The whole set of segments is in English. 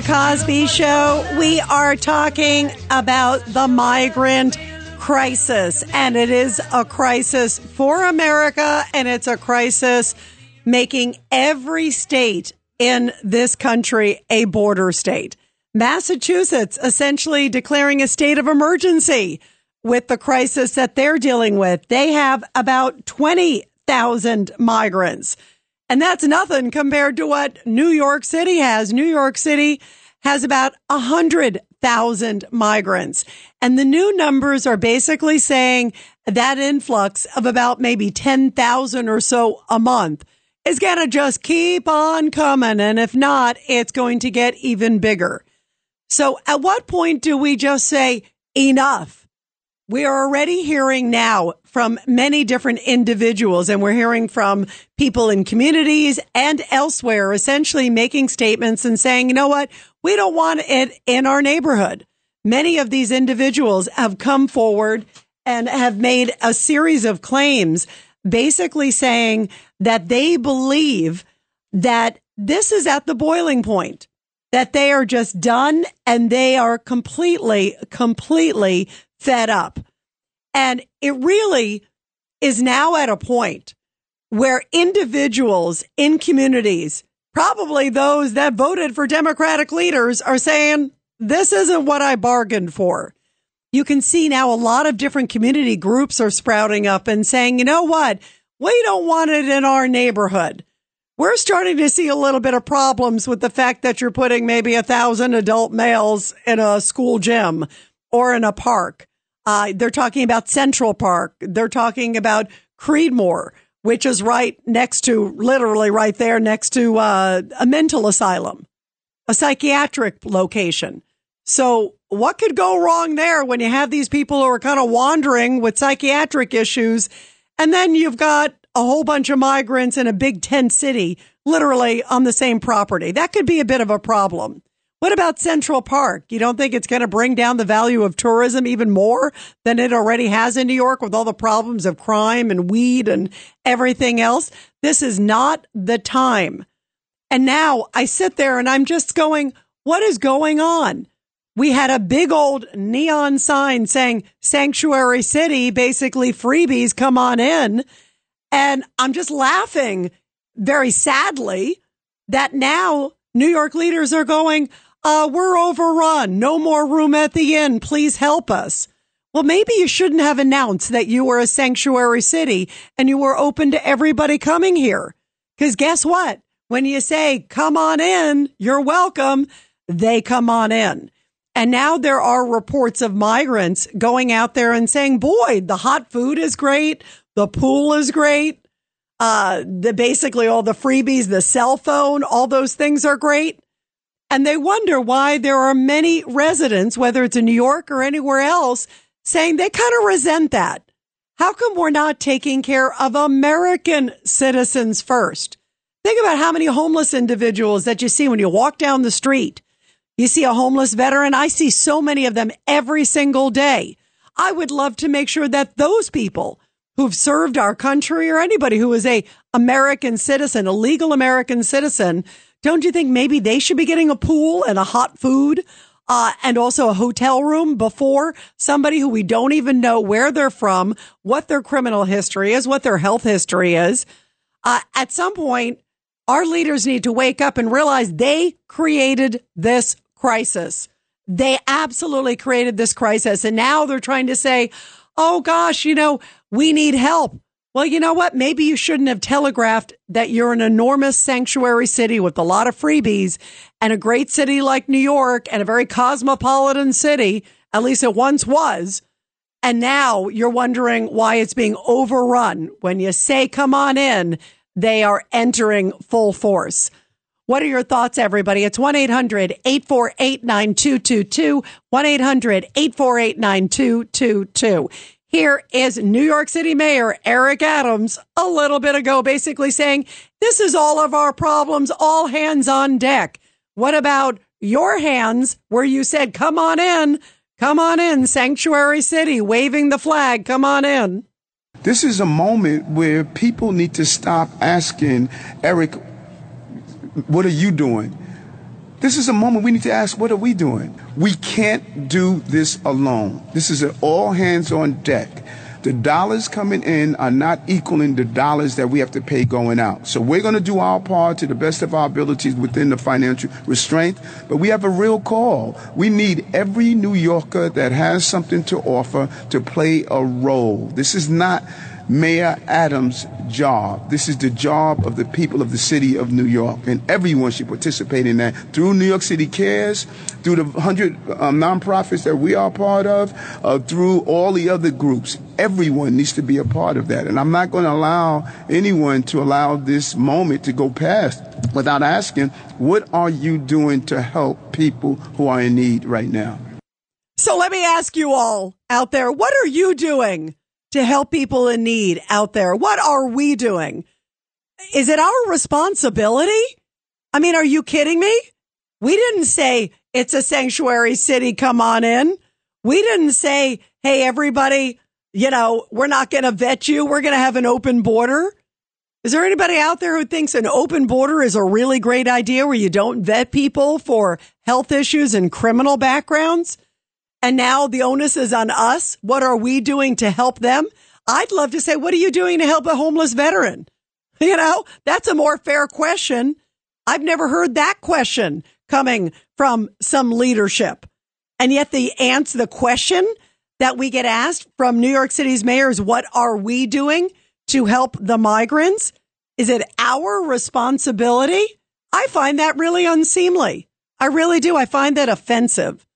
the Cosby Show, we are talking about the migrant crisis. And it is a crisis for America, and it's a crisis making every state in this country a border state. Massachusetts essentially declaring a state of emergency with the crisis that they're dealing with. They have about 20,000 migrants. And that's nothing compared to what New York City has. New York City has about 100,000 migrants. And the new numbers are basically saying that influx of about maybe 10,000 or so a month is going to just keep on coming. And if not, it's going to get even bigger. So at what point do we just say enough? We are already hearing now from many different individuals, and we're hearing from people in communities and elsewhere, essentially making statements and saying, you know what? We don't want it in our neighborhood. Many of these individuals have come forward and have made a series of claims, basically saying that they believe that this is at the boiling point that they are just done and they are completely, completely fed up. And it really is now at a point where individuals in communities, probably those that voted for Democratic leaders, are saying, this isn't what I bargained for. You can see now a lot of different community groups are sprouting up and saying, you know what? We don't want it in our neighborhood we're starting to see a little bit of problems with the fact that you're putting maybe a thousand adult males in a school gym or in a park. Uh, they're talking about Central Park. They're talking about Creedmoor, which is right next to, literally right there next to uh, a mental asylum, a psychiatric location. So what could go wrong there when you have these people who are kind of wandering with psychiatric issues? And then you've got a whole bunch of migrants in a big tent city, literally on the same property. That could be a bit of a problem. What about Central Park? You don't think it's going to bring down the value of tourism even more than it already has in New York with all the problems of crime and weed and everything else? This is not the time. And now I sit there and I'm just going, what is going on? We had a big old neon sign saying sanctuary city, basically freebies, come on in. And I'm just laughing very sadly that now New York leaders are going, uh, we're overrun. No more room at the inn. Please help us. Well, maybe you shouldn't have announced that you were a sanctuary city and you were open to everybody coming here. Cause guess what? When you say, come on in, you're welcome, they come on in. And now there are reports of migrants going out there and saying, boy, the hot food is great. The pool is great. Uh, the basically all the freebies, the cell phone, all those things are great. And they wonder why there are many residents, whether it's in New York or anywhere else, saying they kind of resent that. How come we're not taking care of American citizens first? Think about how many homeless individuals that you see when you walk down the street. You see a homeless veteran. I see so many of them every single day. I would love to make sure that those people who've served our country or anybody who is a American citizen, a legal American citizen, don't you think maybe they should be getting a pool and a hot food? Uh, and also a hotel room before somebody who we don't even know where they're from, what their criminal history is, what their health history is. Uh, at some point, our leaders need to wake up and realize they created this crisis. They absolutely created this crisis. And now they're trying to say, oh gosh, you know, we need help. Well, you know what? Maybe you shouldn't have telegraphed that you're an enormous sanctuary city with a lot of freebies and a great city like New York and a very cosmopolitan city. At least it once was. And now you're wondering why it's being overrun. When you say, come on in, they are entering full force. What are your thoughts, everybody? It's 1 800 848 9222. 1 800 848 9222. Here is New York City Mayor Eric Adams a little bit ago, basically saying, This is all of our problems, all hands on deck. What about your hands where you said, Come on in, come on in, Sanctuary City, waving the flag, come on in? This is a moment where people need to stop asking, Eric, what are you doing? This is a moment we need to ask, what are we doing? We can't do this alone. This is an all hands on deck. The dollars coming in are not equaling the dollars that we have to pay going out. So we're going to do our part to the best of our abilities within the financial restraint, but we have a real call. We need every New Yorker that has something to offer to play a role. This is not Mayor Adams' job. This is the job of the people of the city of New York, and everyone should participate in that through New York City Cares, through the 100 um, nonprofits that we are part of, uh, through all the other groups. Everyone needs to be a part of that. And I'm not going to allow anyone to allow this moment to go past without asking, what are you doing to help people who are in need right now? So let me ask you all out there, what are you doing to help people in need out there. What are we doing? Is it our responsibility? I mean, are you kidding me? We didn't say it's a sanctuary city. Come on in. We didn't say, Hey, everybody, you know, we're not going to vet you. We're going to have an open border. Is there anybody out there who thinks an open border is a really great idea where you don't vet people for health issues and criminal backgrounds? And now the onus is on us. What are we doing to help them? I'd love to say, what are you doing to help a homeless veteran? You know, that's a more fair question. I've never heard that question coming from some leadership. And yet the answer, the question that we get asked from New York City's mayors, what are we doing to help the migrants? Is it our responsibility? I find that really unseemly. I really do. I find that offensive.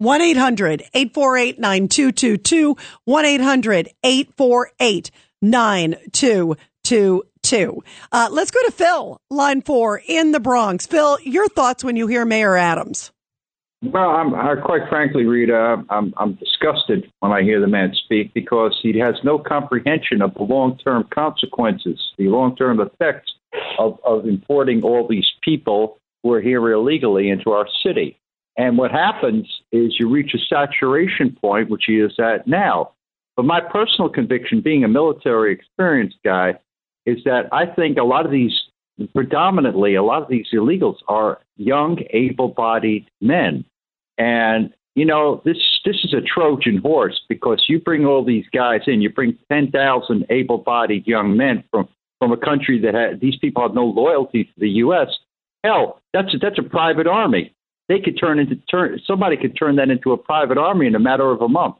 1 800 848 9222. 1 800 848 9222. Uh, let's go to Phil, line four in the Bronx. Phil, your thoughts when you hear Mayor Adams? Well, I'm, I, quite frankly, Rita, I'm, I'm disgusted when I hear the man speak because he has no comprehension of the long term consequences, the long term effects of, of importing all these people who are here illegally into our city. And what happens is you reach a saturation point, which he is at now. But my personal conviction, being a military experienced guy, is that I think a lot of these, predominantly, a lot of these illegals are young, able bodied men. And, you know, this, this is a Trojan horse because you bring all these guys in, you bring 10,000 able bodied young men from, from a country that had, these people have no loyalty to the U.S. Hell, that's a, that's a private army they could turn into turn somebody could turn that into a private army in a matter of a month.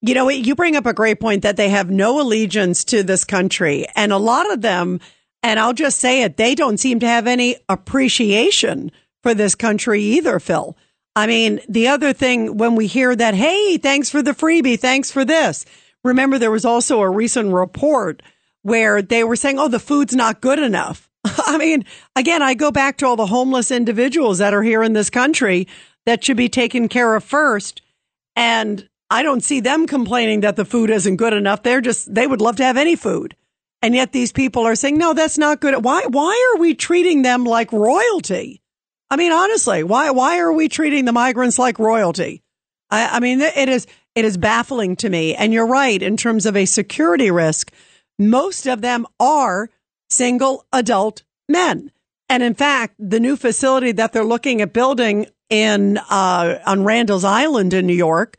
You know, you bring up a great point that they have no allegiance to this country, and a lot of them, and I'll just say it, they don't seem to have any appreciation for this country either, Phil. I mean, the other thing when we hear that, hey, thanks for the freebie, thanks for this. Remember, there was also a recent report where they were saying, oh, the food's not good enough. I mean, again, I go back to all the homeless individuals that are here in this country that should be taken care of first. And I don't see them complaining that the food isn't good enough. They're just, they would love to have any food. And yet these people are saying, no, that's not good. Why, why are we treating them like royalty? I mean, honestly, why, why are we treating the migrants like royalty? I, I mean, it is, it is baffling to me. And you're right. In terms of a security risk, most of them are single adult men. And in fact, the new facility that they're looking at building in uh, on Randall's Island in New York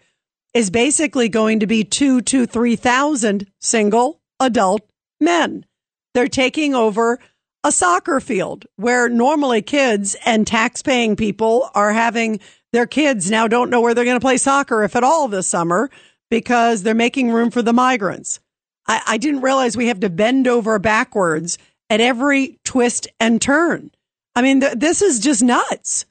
is basically going to be two to three thousand single adult men. They're taking over a soccer field where normally kids and tax-paying people are having their kids now don't know where they're going to play soccer, if at all, this summer because they're making room for the migrants. I, I didn't realize we have to bend over backwards at every twist and turn. I mean, th- this is just nuts.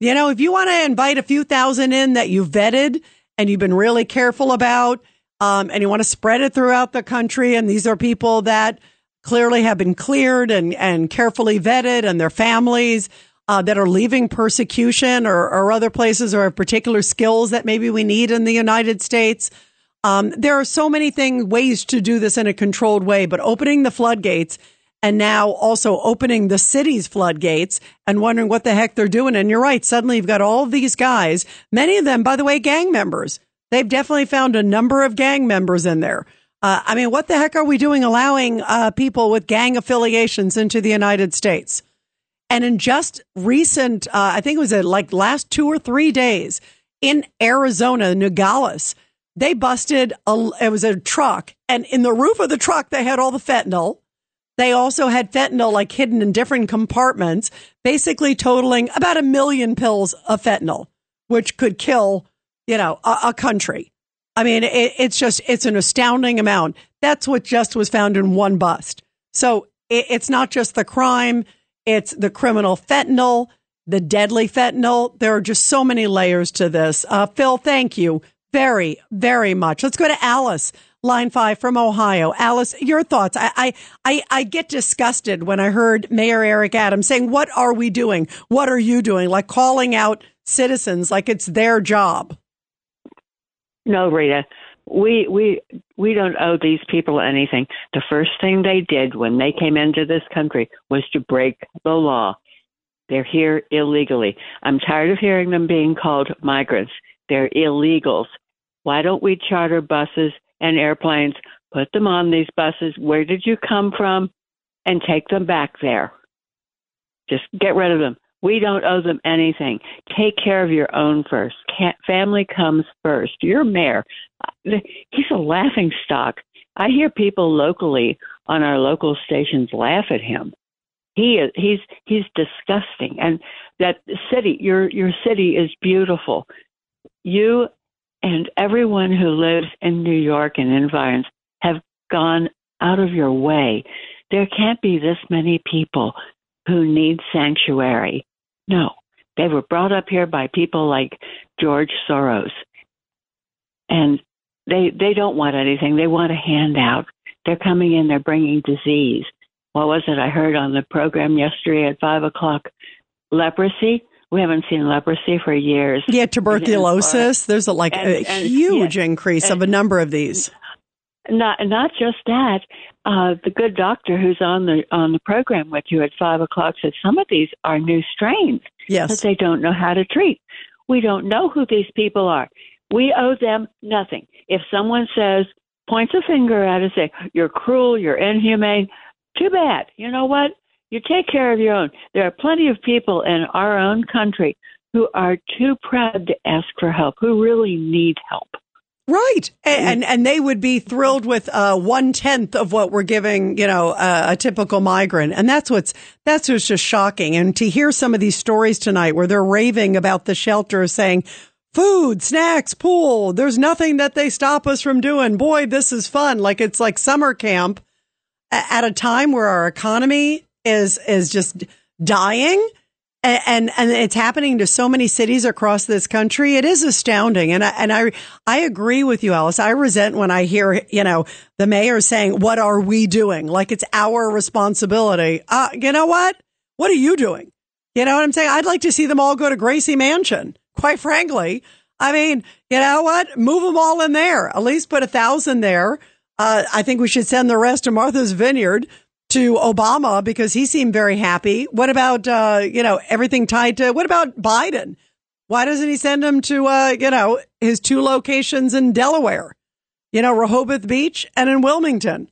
You know, if you want to invite a few thousand in that you've vetted and you've been really careful about, um, and you want to spread it throughout the country, and these are people that clearly have been cleared and, and carefully vetted and their families uh, that are leaving persecution or, or other places or have particular skills that maybe we need in the United States. Um, there are so many things, ways to do this in a controlled way, but opening the floodgates and now also opening the city's floodgates and wondering what the heck they're doing. And you're right. Suddenly you've got all these guys, many of them, by the way, gang members. They've definitely found a number of gang members in there. Uh, I mean, what the heck are we doing allowing uh, people with gang affiliations into the United States? And in just recent, uh, I think it was like last two or three days in Arizona, Nogales, they busted a, it was a truck and in the roof of the truck, they had all the fentanyl. They also had fentanyl like hidden in different compartments, basically totaling about a million pills of fentanyl, which could kill, you know, a, a country. I mean, it, it's just, it's an astounding amount. That's what just was found in one bust. So it, it's not just the crime. It's the criminal fentanyl, the deadly fentanyl. There are just so many layers to this. Uh, Phil, thank you very, very much. Let's go to Alice line five from Ohio. Alice, your thoughts. I, I, I, get disgusted when I heard Mayor Eric Adams saying, what are we doing? What are you doing? Like calling out citizens like it's their job. No, Rita. We we we don't owe these people anything. The first thing they did when they came into this country was to break the law. They're here illegally. I'm tired of hearing them being called migrants. They're illegals. Why don't we charter buses and airplanes, put them on these buses. Where did you come from? And take them back there. Just get rid of them. We don't owe them anything. Take care of your own first. Can't, family comes first. Your mayor, uh, he's a laughing stock. I hear people locally on our local stations laugh at him. He is he's he's disgusting. And that city, your your city is beautiful. You and everyone who lives in New York and environs have gone out of your way. There can't be this many people who need sanctuary. No, they were brought up here by people like George Soros. And they they don't want anything. They want a handout. They're coming in. They're bringing disease. What was it I heard on the program yesterday at five o'clock? Leprosy. We haven't seen leprosy for years. Yeah, tuberculosis. There's a, like and, a and, huge yeah, increase of a number of these. Not not just that. Uh, the good doctor who's on the on the program with you at five o'clock said some of these are new strains yes. that they don't know how to treat. We don't know who these people are. We owe them nothing. If someone says points a finger at us, say you're cruel, you're inhumane, too bad. You know what? You take care of your own. There are plenty of people in our own country who are too proud to ask for help, who really need help. Right, and and they would be thrilled with uh, one tenth of what we're giving, you know, uh, a typical migrant, and that's what's that's what's just shocking. And to hear some of these stories tonight, where they're raving about the shelter, saying food, snacks, pool, there's nothing that they stop us from doing. Boy, this is fun. Like it's like summer camp at a time where our economy is is just dying and and it's happening to so many cities across this country. It is astounding, and I, and I I agree with you, Alice. I resent when I hear you know the mayor saying, "What are we doing?" Like it's our responsibility. Uh, you know what? What are you doing? You know what I'm saying? I'd like to see them all go to Gracie Mansion. Quite frankly, I mean, you know what? Move them all in there. At least put a thousand there. Uh, I think we should send the rest to Martha's Vineyard to Obama because he seemed very happy. What about, uh, you know, everything tied to, what about Biden? Why doesn't he send him to, uh, you know, his two locations in Delaware, you know, Rehoboth Beach and in Wilmington?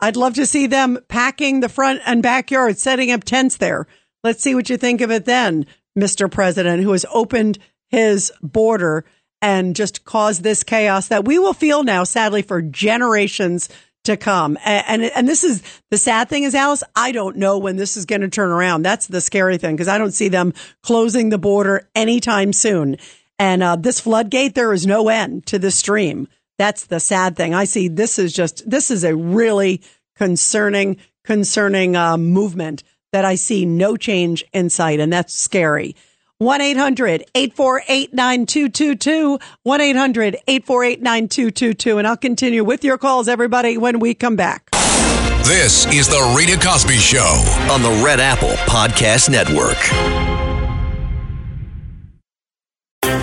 I'd love to see them packing the front and backyard, setting up tents there. Let's see what you think of it then, Mr. President, who has opened his border and just caused this chaos that we will feel now, sadly, for generations to come. And, and, and this is the sad thing is, Alice, I don't know when this is going to turn around. That's the scary thing because I don't see them closing the border anytime soon. And uh, this floodgate, there is no end to the stream. That's the sad thing. I see this is just, this is a really concerning, concerning uh, movement that I see no change in sight. And that's scary. 1 800 848 9222. 1 800 848 9222. And I'll continue with your calls, everybody, when we come back. This is The Rita Cosby Show. on the Red Apple Podcast Network.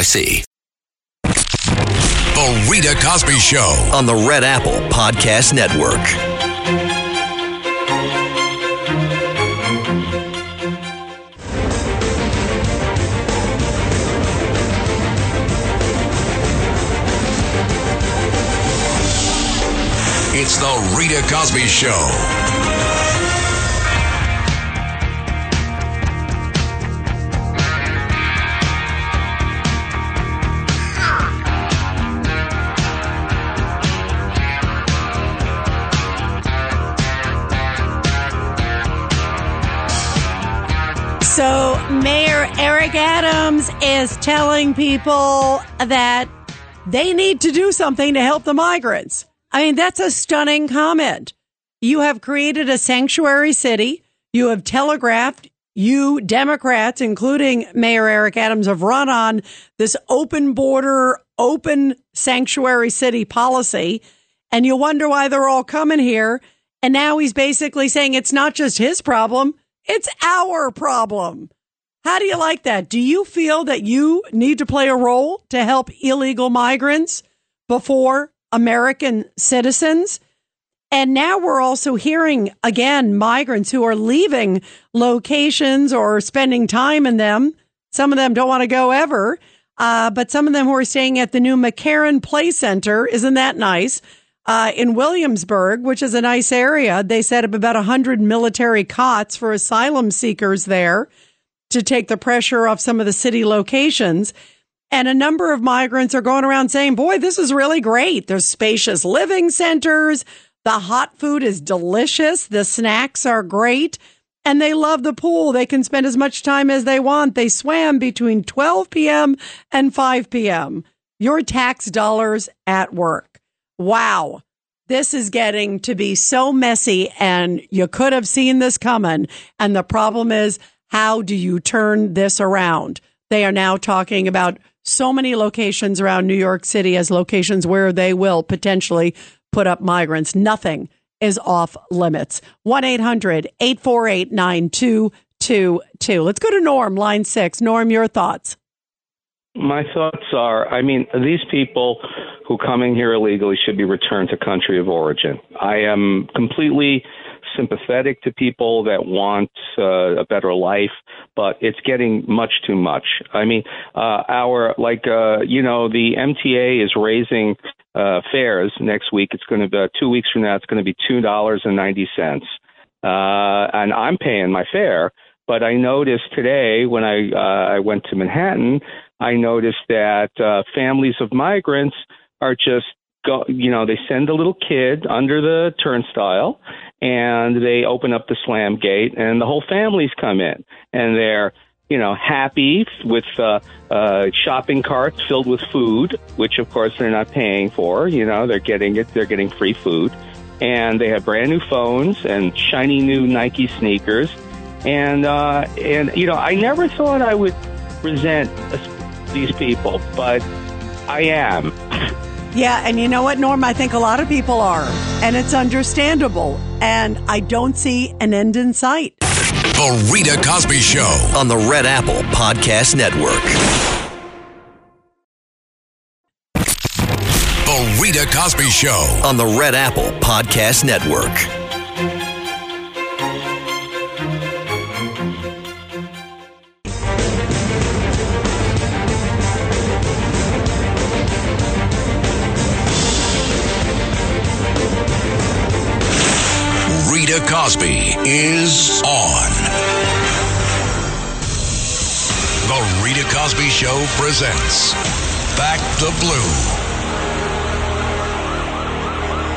NYC. The Rita Cosby Show. On the Red Apple Podcast Network. It's The Rita Cosby Show. So, Mayor Eric Adams is telling people that they need to do something to help the migrants. I mean, that's a stunning comment. You have created a sanctuary city. You have telegraphed you Democrats, including Mayor Eric Adams, have run on this open border, open sanctuary city policy. And you wonder why they're all coming here. And now he's basically saying it's not just his problem. It's our problem. How do you like that? Do you feel that you need to play a role to help illegal migrants before American citizens? And now we're also hearing again migrants who are leaving locations or spending time in them. Some of them don't want to go ever, uh, but some of them who are staying at the new McCarren Play Center. Isn't that nice? Uh, in Williamsburg, which is a nice area, they set up about 100 military cots for asylum seekers there to take the pressure off some of the city locations. And a number of migrants are going around saying, boy, this is really great. There's spacious living centers. The hot food is delicious. The snacks are great. And they love the pool. They can spend as much time as they want. They swam between 12 p.m. and 5 p.m. Your tax dollars at work. Wow. This is getting to be so messy and you could have seen this coming. And the problem is, how do you turn this around? They are now talking about so many locations around New York City as locations where they will potentially put up migrants. Nothing is off limits. 1 800 848 9222. Let's go to Norm, line six. Norm, your thoughts. My thoughts are I mean, these people who come in here illegally should be returned to country of origin. I am completely sympathetic to people that want uh, a better life, but it's getting much too much. I mean, uh, our, like, uh, you know, the MTA is raising uh, fares next week. It's going to be two weeks from now, it's going to be $2.90. Uh, and I'm paying my fare. But I noticed today when I uh, I went to Manhattan, I noticed that uh, families of migrants are just go, you know, they send a little kid under the turnstile, and they open up the slam gate, and the whole families come in, and they're you know happy with uh, uh, shopping carts filled with food, which of course they're not paying for. You know, they're getting it, they're getting free food, and they have brand new phones and shiny new Nike sneakers. And uh, and you know, I never thought I would resent these people, but I am. Yeah, and you know what, Norm? I think a lot of people are, and it's understandable. And I don't see an end in sight. The Rita Cosby Show. on the Red Apple Podcast Network. The Rita Cosby Show. On the Red Apple Podcast Network. Cosby is on. The Rita Cosby Show presents Back the Blue.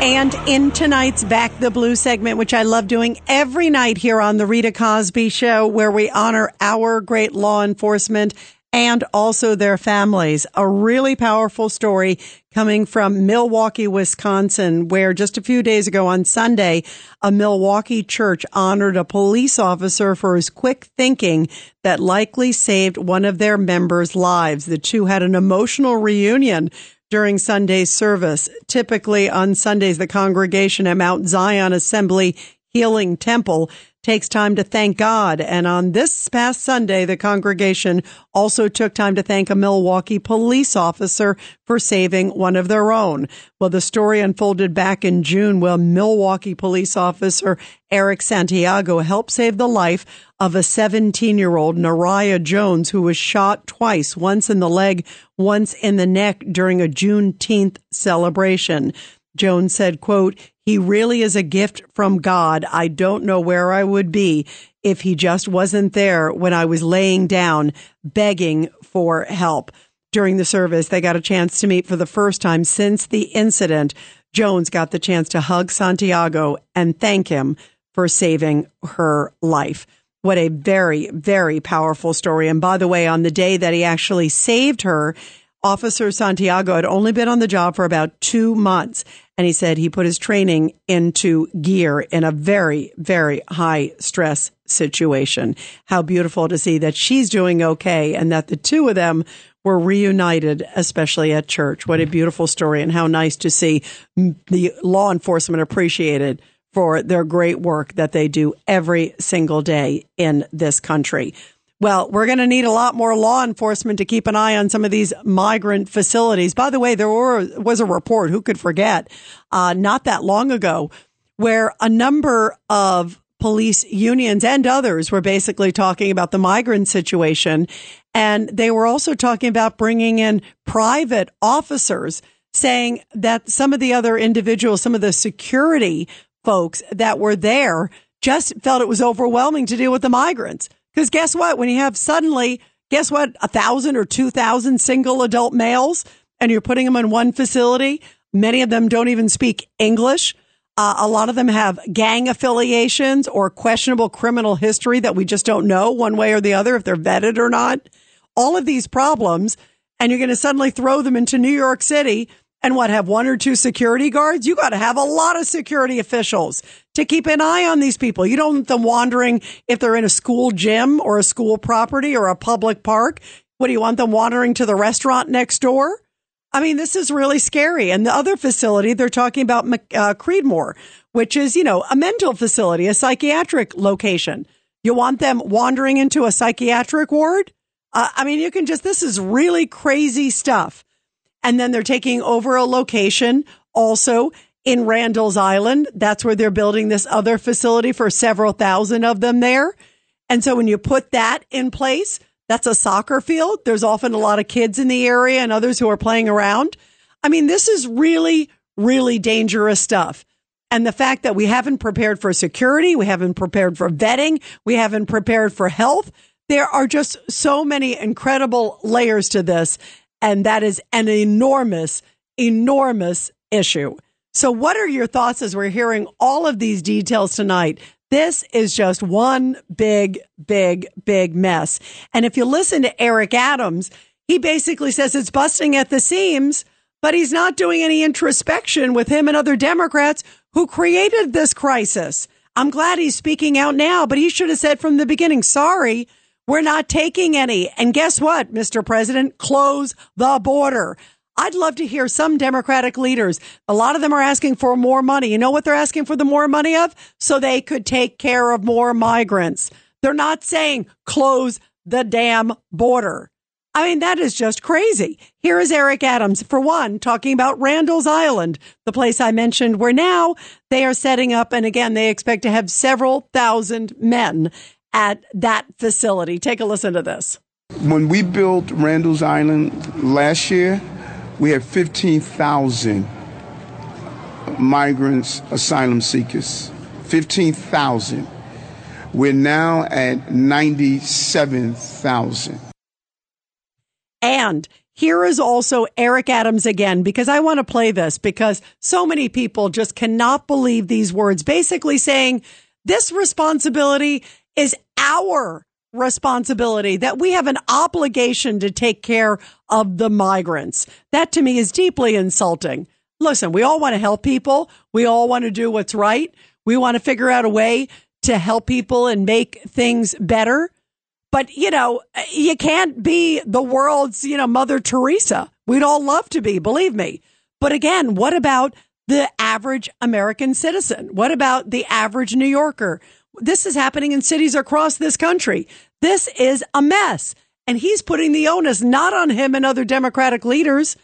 And in tonight's Back the Blue segment, which I love doing every night here on the Rita Cosby Show, where we honor our great law enforcement and also their families. A really powerful story coming from Milwaukee, Wisconsin, where just a few days ago on Sunday, a Milwaukee church honored a police officer for his quick thinking that likely saved one of their members' lives. The two had an emotional reunion during Sunday's service. Typically on Sundays, the congregation at Mount Zion Assembly Healing Temple takes time to thank God. And on this past Sunday, the congregation also took time to thank a Milwaukee police officer for saving one of their own. Well, the story unfolded back in June when Milwaukee police officer Eric Santiago helped save the life of a 17 year old Nariah Jones who was shot twice, once in the leg, once in the neck during a Juneteenth celebration. Jones said, quote, he really is a gift from God. I don't know where I would be if he just wasn't there when I was laying down begging for help. During the service, they got a chance to meet for the first time since the incident. Jones got the chance to hug Santiago and thank him for saving her life. What a very, very powerful story. And by the way, on the day that he actually saved her, Officer Santiago had only been on the job for about two months. And he said he put his training into gear in a very, very high stress situation. How beautiful to see that she's doing okay and that the two of them were reunited, especially at church. What a beautiful story and how nice to see the law enforcement appreciated for their great work that they do every single day in this country. Well, we're going to need a lot more law enforcement to keep an eye on some of these migrant facilities. By the way, there were, was a report, who could forget, uh, not that long ago, where a number of police unions and others were basically talking about the migrant situation. And they were also talking about bringing in private officers, saying that some of the other individuals, some of the security folks that were there just felt it was overwhelming to deal with the migrants. Because guess what? When you have suddenly, guess what? A thousand or two thousand single adult males and you're putting them in one facility. Many of them don't even speak English. Uh, a lot of them have gang affiliations or questionable criminal history that we just don't know one way or the other if they're vetted or not. All of these problems. And you're going to suddenly throw them into New York City and what have one or two security guards? You got to have a lot of security officials to keep an eye on these people. You don't want them wandering if they're in a school gym or a school property or a public park. What do you want them wandering to the restaurant next door? I mean, this is really scary. And the other facility, they're talking about uh, Creedmoor, which is, you know, a mental facility, a psychiatric location. You want them wandering into a psychiatric ward? Uh, I mean, you can just, this is really crazy stuff. And then they're taking over a location also in Randall's Island. That's where they're building this other facility for several thousand of them there. And so when you put that in place, that's a soccer field. There's often a lot of kids in the area and others who are playing around. I mean, this is really, really dangerous stuff. And the fact that we haven't prepared for security, we haven't prepared for vetting, we haven't prepared for health. There are just so many incredible layers to this. And that is an enormous, enormous issue. So, what are your thoughts as we're hearing all of these details tonight? This is just one big, big, big mess. And if you listen to Eric Adams, he basically says it's busting at the seams, but he's not doing any introspection with him and other Democrats who created this crisis. I'm glad he's speaking out now, but he should have said from the beginning, sorry, we're not taking any. And guess what, Mr. President? Close the border. I'd love to hear some Democratic leaders. A lot of them are asking for more money. You know what they're asking for the more money of? So they could take care of more migrants. They're not saying close the damn border. I mean, that is just crazy. Here is Eric Adams, for one, talking about Randall's Island, the place I mentioned, where now they are setting up. And again, they expect to have several thousand men at that facility. Take a listen to this. When we built Randall's Island last year, we had 15,000 migrants, asylum seekers. 15,000. We're now at 97,000. And here is also Eric Adams again, because I want to play this because so many people just cannot believe these words, basically saying this responsibility is our responsibility, that we have an obligation to take care of the migrants. That to me is deeply insulting. Listen, we all want to help people. We all want to do what's right. We want to figure out a way to help people and make things better. But, you know, you can't be the world's, you know, Mother Teresa. We'd all love to be, believe me. But again, what about the average American citizen? What about the average New Yorker? This is happening in cities across this country. This is a mess. And he's putting the onus not on him and other Democratic leaders.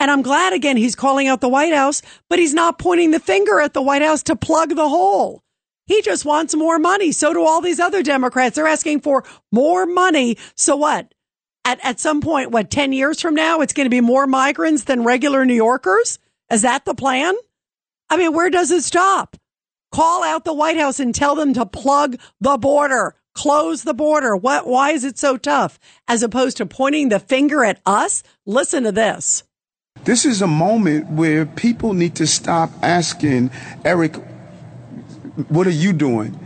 And I'm glad again he's calling out the White House, but he's not pointing the finger at the White House to plug the hole. He just wants more money. So do all these other Democrats. They're asking for more money. So what? At, at some point, what, 10 years from now, it's going to be more migrants than regular New Yorkers? Is that the plan? I mean, where does it stop? Call out the White House and tell them to plug the border, close the border. What, why is it so tough? As opposed to pointing the finger at us? Listen to this. This is a moment where people need to stop asking, Eric, what are you doing?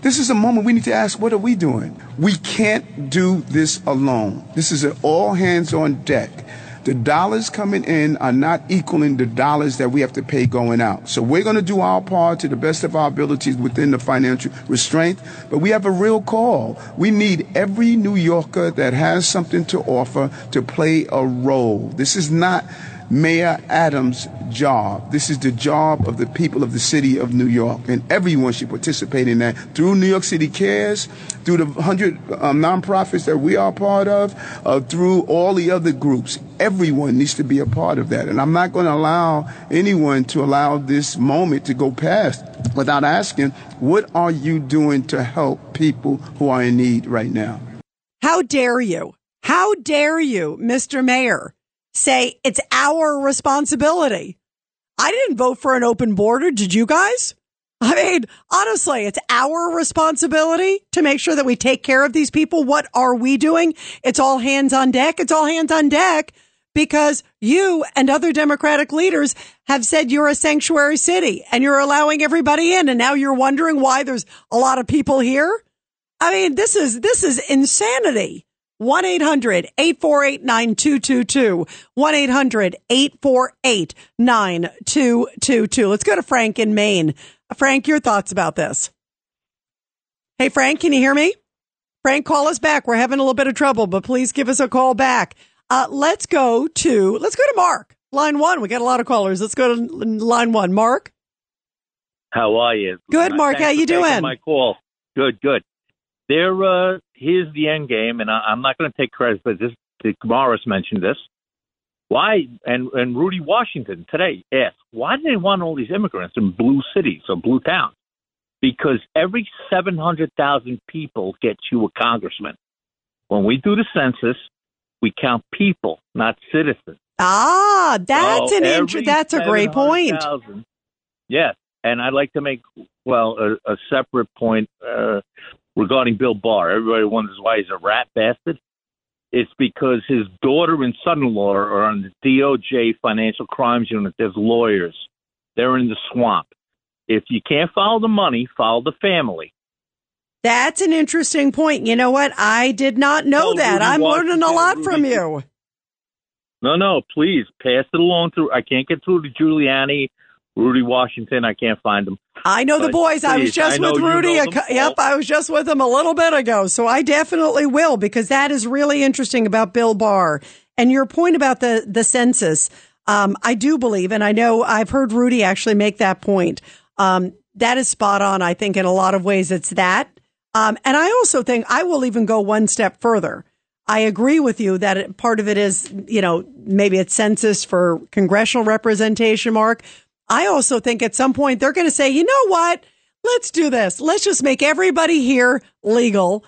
This is a moment we need to ask, what are we doing? We can't do this alone. This is an all hands on deck. The dollars coming in are not equaling the dollars that we have to pay going out. So we're going to do our part to the best of our abilities within the financial restraint, but we have a real call. We need every New Yorker that has something to offer to play a role. This is not Mayor Adams' job. This is the job of the people of the city of New York, and everyone should participate in that through New York City Cares, through the 100 um, nonprofits that we are part of, uh, through all the other groups. Everyone needs to be a part of that. And I'm not going to allow anyone to allow this moment to go past without asking, what are you doing to help people who are in need right now? How dare you? How dare you, Mr. Mayor? Say it's our responsibility. I didn't vote for an open border. Did you guys? I mean, honestly, it's our responsibility to make sure that we take care of these people. What are we doing? It's all hands on deck. It's all hands on deck because you and other Democratic leaders have said you're a sanctuary city and you're allowing everybody in. And now you're wondering why there's a lot of people here. I mean, this is, this is insanity. 1 800 848 9222. 1 800 848 9222. Let's go to Frank in Maine. Frank, your thoughts about this? Hey, Frank, can you hear me? Frank, call us back. We're having a little bit of trouble, but please give us a call back. Uh, let's go to, let's go to Mark. Line one. We got a lot of callers. Let's go to line one. Mark. How are you? Good, Mark. Thanks How you doing? My call. Good, good. There, uh, here's the end game, and I, am not going to take credit for this. Morris mentioned this. Why? And and Rudy Washington today asked, why do they want all these immigrants in blue cities or blue towns? Because every 700,000 people gets you a congressman. When we do the census, we count people, not citizens. Ah, that's so an int- That's a great point. Yes, and I'd like to make well a, a separate point. Uh, regarding Bill Barr. Everybody wonders why he's a rat bastard. It's because his daughter and son-in-law are on the DOJ Financial Crimes Unit. There's lawyers. They're in the swamp. If you can't follow the money, follow the family. That's an interesting point. You know what? I did not know No, that. Rudy I'm Washington, learning a lot Rudy- from you. No, no, please pass it along to. I can't get through to Giuliani, Rudy Washington. I can't find him. I know the But boys. I was just I with you Rudy. know a yep. I was just with him a little bit ago. So I definitely will because that is really interesting about Bill Barr and your point about the the census. Um, I do believe, and I know I've heard Rudy actually make that point. Um, that is spot on. I think in a lot of ways it's that. Um, and I also think I will even go one step further. I agree with you that it, part of it is, you know, maybe it's census for congressional representation, Mark. I also think at some point they're going to say, you know what? Let's do this. Let's just make everybody here legal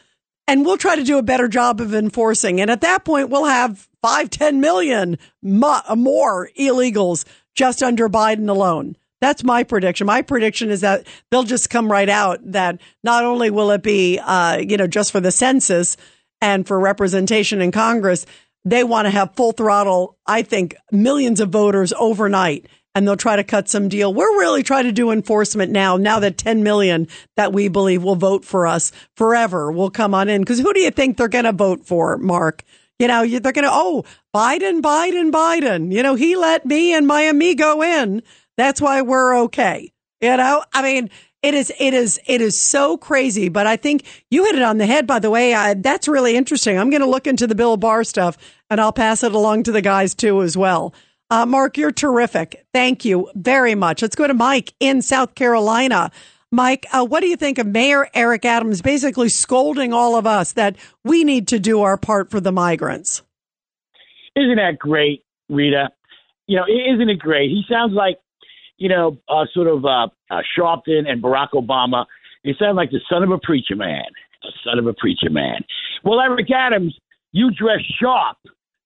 and we'll try to do a better job of enforcing. And at that point, we'll have five, 10 million more illegals just under Biden alone. That's my prediction. My prediction is that they'll just come right out that not only will it be, uh, you know, just for the census and for representation in Congress, they want to have full throttle, I think, millions of voters overnight and they'll try to cut some deal. We're really trying to do enforcement now, now that 10 million that we believe will vote for us forever will come on in. Because who do you think they're going to vote for, Mark? You know, they're going to, oh, Biden, Biden, Biden. You know, he let me and my amigo in. That's why we're okay. You know, I mean, it is, it is, it is so crazy. But I think you hit it on the head, by the way. I, that's really interesting. I'm going to look into the Bill Barr stuff and I'll pass it along to the guys too as well. Uh, Mark, you're terrific. Thank you very much. Let's go to Mike in South Carolina. Mike, uh, what do you think of Mayor Eric Adams basically scolding all of us that we need to do our part for the migrants? Isn't that great, Rita? You know, isn't it great? He sounds like, you know, uh, sort of uh, uh, Sharpton and Barack Obama. He sounds like the son of a preacher man, the son of a preacher man. Well, Eric Adams, you dress sharp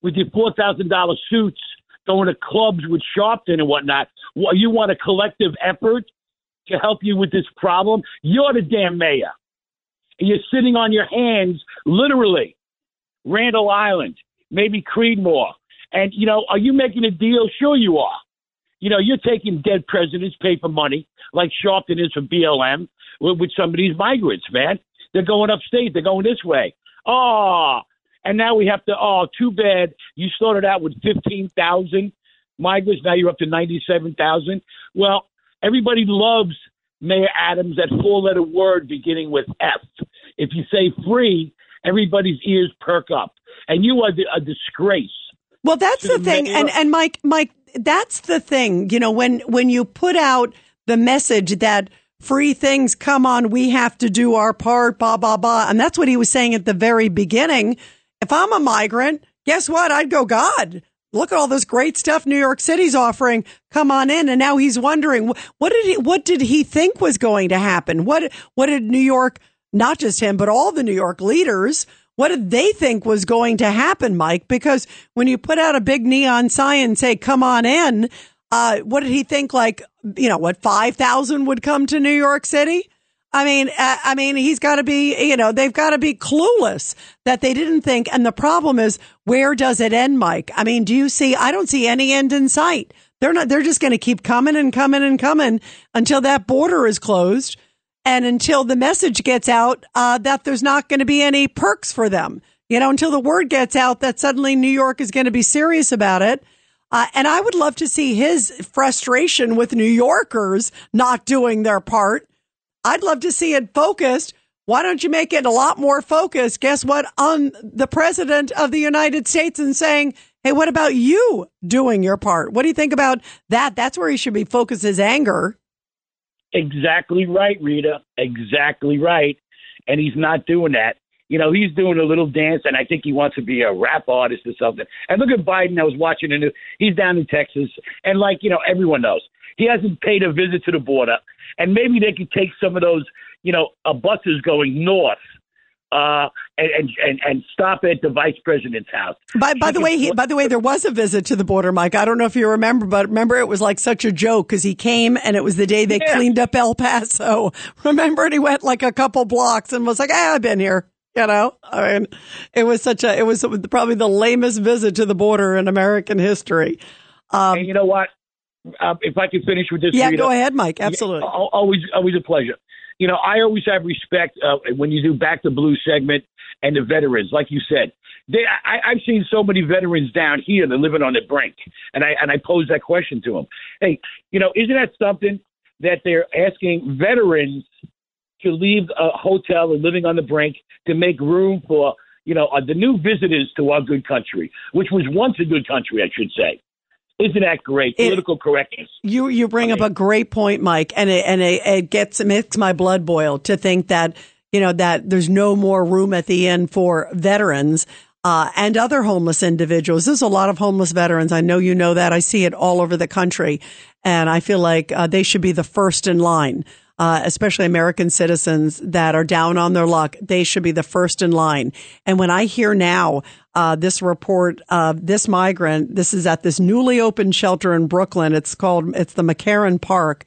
with your four thousand dollar suits going to clubs with Sharpton and whatnot. What, you want a collective effort to help you with this problem? You're the damn mayor. You're sitting on your hands, literally. Randall Island, maybe Creedmoor. And, you know, are you making a deal? Sure you are. You know, you're taking dead presidents' paper money, like Sharpton is for BLM, with, with some of these migrants, man. They're going upstate. They're going this way. Oh, and now we have to. Oh, too bad. You started out with fifteen thousand migrants. Now you're up to ninety-seven thousand. Well, everybody loves Mayor Adams. That four-letter word beginning with F. If you say free, everybody's ears perk up, and you are a disgrace. Well, that's the thing, and and Mike, Mike, that's the thing. You know, when when you put out the message that free things come on, we have to do our part, blah blah blah, and that's what he was saying at the very beginning. If I'm a migrant, guess what? I'd go, God, look at all this great stuff New York City's offering. Come on in. And now he's wondering what did he, what did he think was going to happen? What, what did New York, not just him, but all the New York leaders, what did they think was going to happen, Mike? Because when you put out a big neon sign and say, come on in, uh, what did he think? Like, you know, what, 5,000 would come to New York City? I mean, uh, I mean, he's got to be, you know, they've got to be clueless that they didn't think. And the problem is, where does it end, Mike? I mean, do you see? I don't see any end in sight. They're not. They're just going to keep coming and coming and coming until that border is closed, and until the message gets out uh, that there's not going to be any perks for them. You know, until the word gets out that suddenly New York is going to be serious about it. Uh, and I would love to see his frustration with New Yorkers not doing their part I'd love to see it focused. Why don't you make it a lot more focused? Guess what? On the president of the United States and saying, Hey, what about you doing your part? What do you think about that? That's where he should be focused his anger. Exactly right, Rita. Exactly right. And he's not doing that. You know, he's doing a little dance, and I think he wants to be a rap artist or something. And look at Biden. I was watching the news. He's down in Texas, and like you know, everyone knows he hasn't paid a visit to the border and maybe they could take some of those, you know, uh, buses going north uh, and, and and stop at the vice president's house. By by the way, he, by the way, there was a visit to the border, Mike. I don't know if you remember, but remember it was like such a joke because he came and it was the day they yeah. cleaned up El Paso. Remember, and he went like a couple blocks and was like, ah, "I've been here." You know, I mean, it was such a it was probably the lamest visit to the border in American history. Um, and you know what? Uh, if I can finish with this. Yeah, Rita, go ahead, Mike. Absolutely. Always, always a pleasure. You know, I always have respect uh, when you do Back to Blue segment and the veterans, like you said. They, I, I've seen so many veterans down here that are living on the brink, and I and I pose that question to them. Hey, you know, isn't that something that they're asking veterans to leave a hotel and living on the brink to make room for you know uh, the new visitors to our good country, which was once a good country, I should say. Isn't that great? It, Political correctness. You you bring I mean, up a great point, Mike, and it, and it, it gets it makes my blood boil to think that you know that there's no more room at the end for veterans. Uh, and other homeless individuals. There's a lot of homeless veterans. I know you know that. I see it all over the country. And I feel like uh, they should be the first in line uh, especially American citizens that are down on their luck, they should be the first in line. And when I hear now uh, this report of this migrant, this is at this newly opened shelter in Brooklyn. It's called it's the McCarren Park,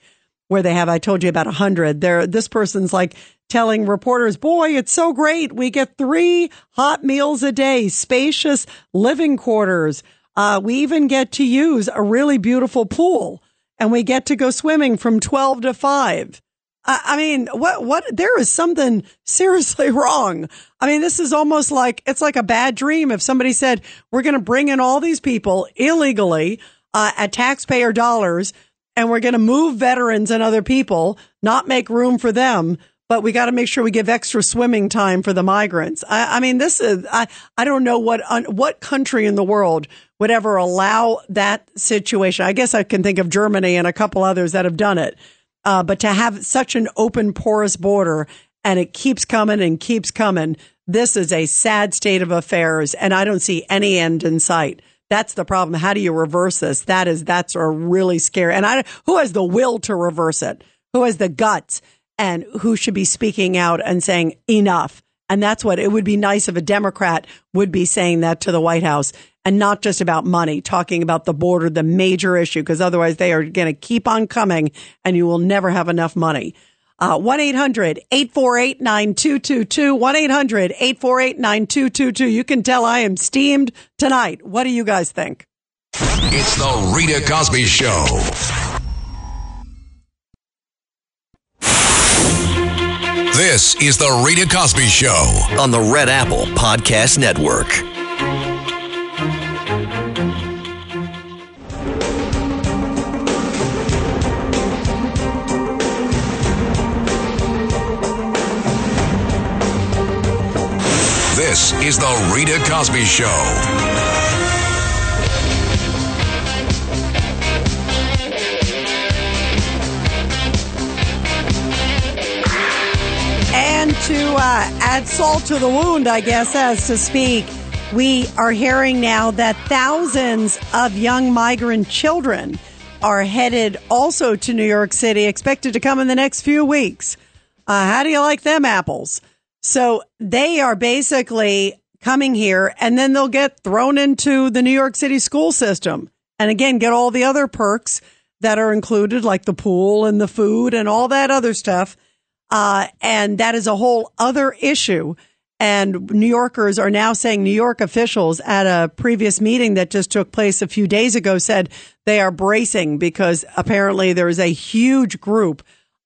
where they have I told you about a hundred. There, this person's like telling reporters, boy, it's so great. We get three hot meals a day, spacious living quarters. Uh, we even get to use a really beautiful pool and we get to go swimming from 12 to 5. I, mean, what, what, there is something seriously wrong. I mean, this is almost like, it's like a bad dream. If somebody said, we're going to bring in all these people illegally, uh, at taxpayer dollars and we're going to move veterans and other people, not make room for them, but we got to make sure we give extra swimming time for the migrants. I, I mean, this is, I, I don't know what, what country in the world would ever allow that situation. I guess I can think of Germany and a couple others that have done it. Uh, but to have such an open, porous border and it keeps coming and keeps coming, this is a sad state of affairs. And I don't see any end in sight. That's the problem. How do you reverse this? That is, that's a really scary. And I, who has the will to reverse it? Who has the guts and who should be speaking out and saying enough? And that's what it would be nice if a Democrat would be saying that to the White House and not just about money, talking about the border, the major issue, because otherwise they are going to keep on coming and you will never have enough money. Uh, 1-800-848-9222. 1-800-848-9222. You can tell I am steamed tonight. What do you guys think? It's the Rita Cosby Show. This is the Rita Cosby Show on the Red Apple Podcast Network. This is the Rita Cosby Show. And to uh, add salt to the wound, I guess, as to speak, we are hearing now that thousands of young migrant children are headed also to New York City, expected to come in the next few weeks. Uh, how do you like them apples? So they are basically coming here and then they'll get thrown into the New York City school system and again get all the other perks that are included, like the pool and the food and all that other stuff. Uh, and that is a whole other issue. And New Yorkers are now saying New York officials at a previous meeting that just took place a few days ago said they are bracing because apparently there is a huge group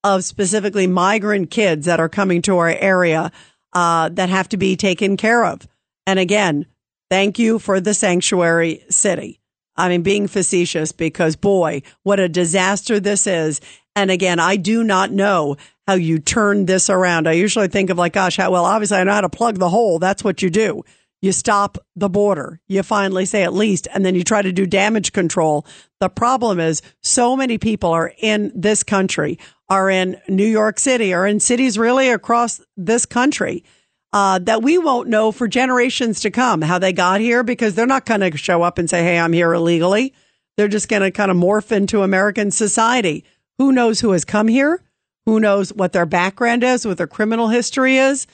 of specifically migrant kids that are coming to our area uh, that have to be taken care of. And again, thank you for the sanctuary city. I mean, being facetious because boy, what a disaster this is. And again, I do not know how you turn this around. I usually think of like, gosh, how, well, obviously I know how to plug the hole. That's what you do. You stop the border. You finally say at least, and then you try to do damage control. The problem is so many people are in this country are in New York City or in cities really across this country uh, that we won't know for generations to come how they got here because they're not going to show up and say, Hey, I'm here illegally. They're just going to kind of morph into American society. Who knows who has come here? Who knows what their background is, what their criminal history is?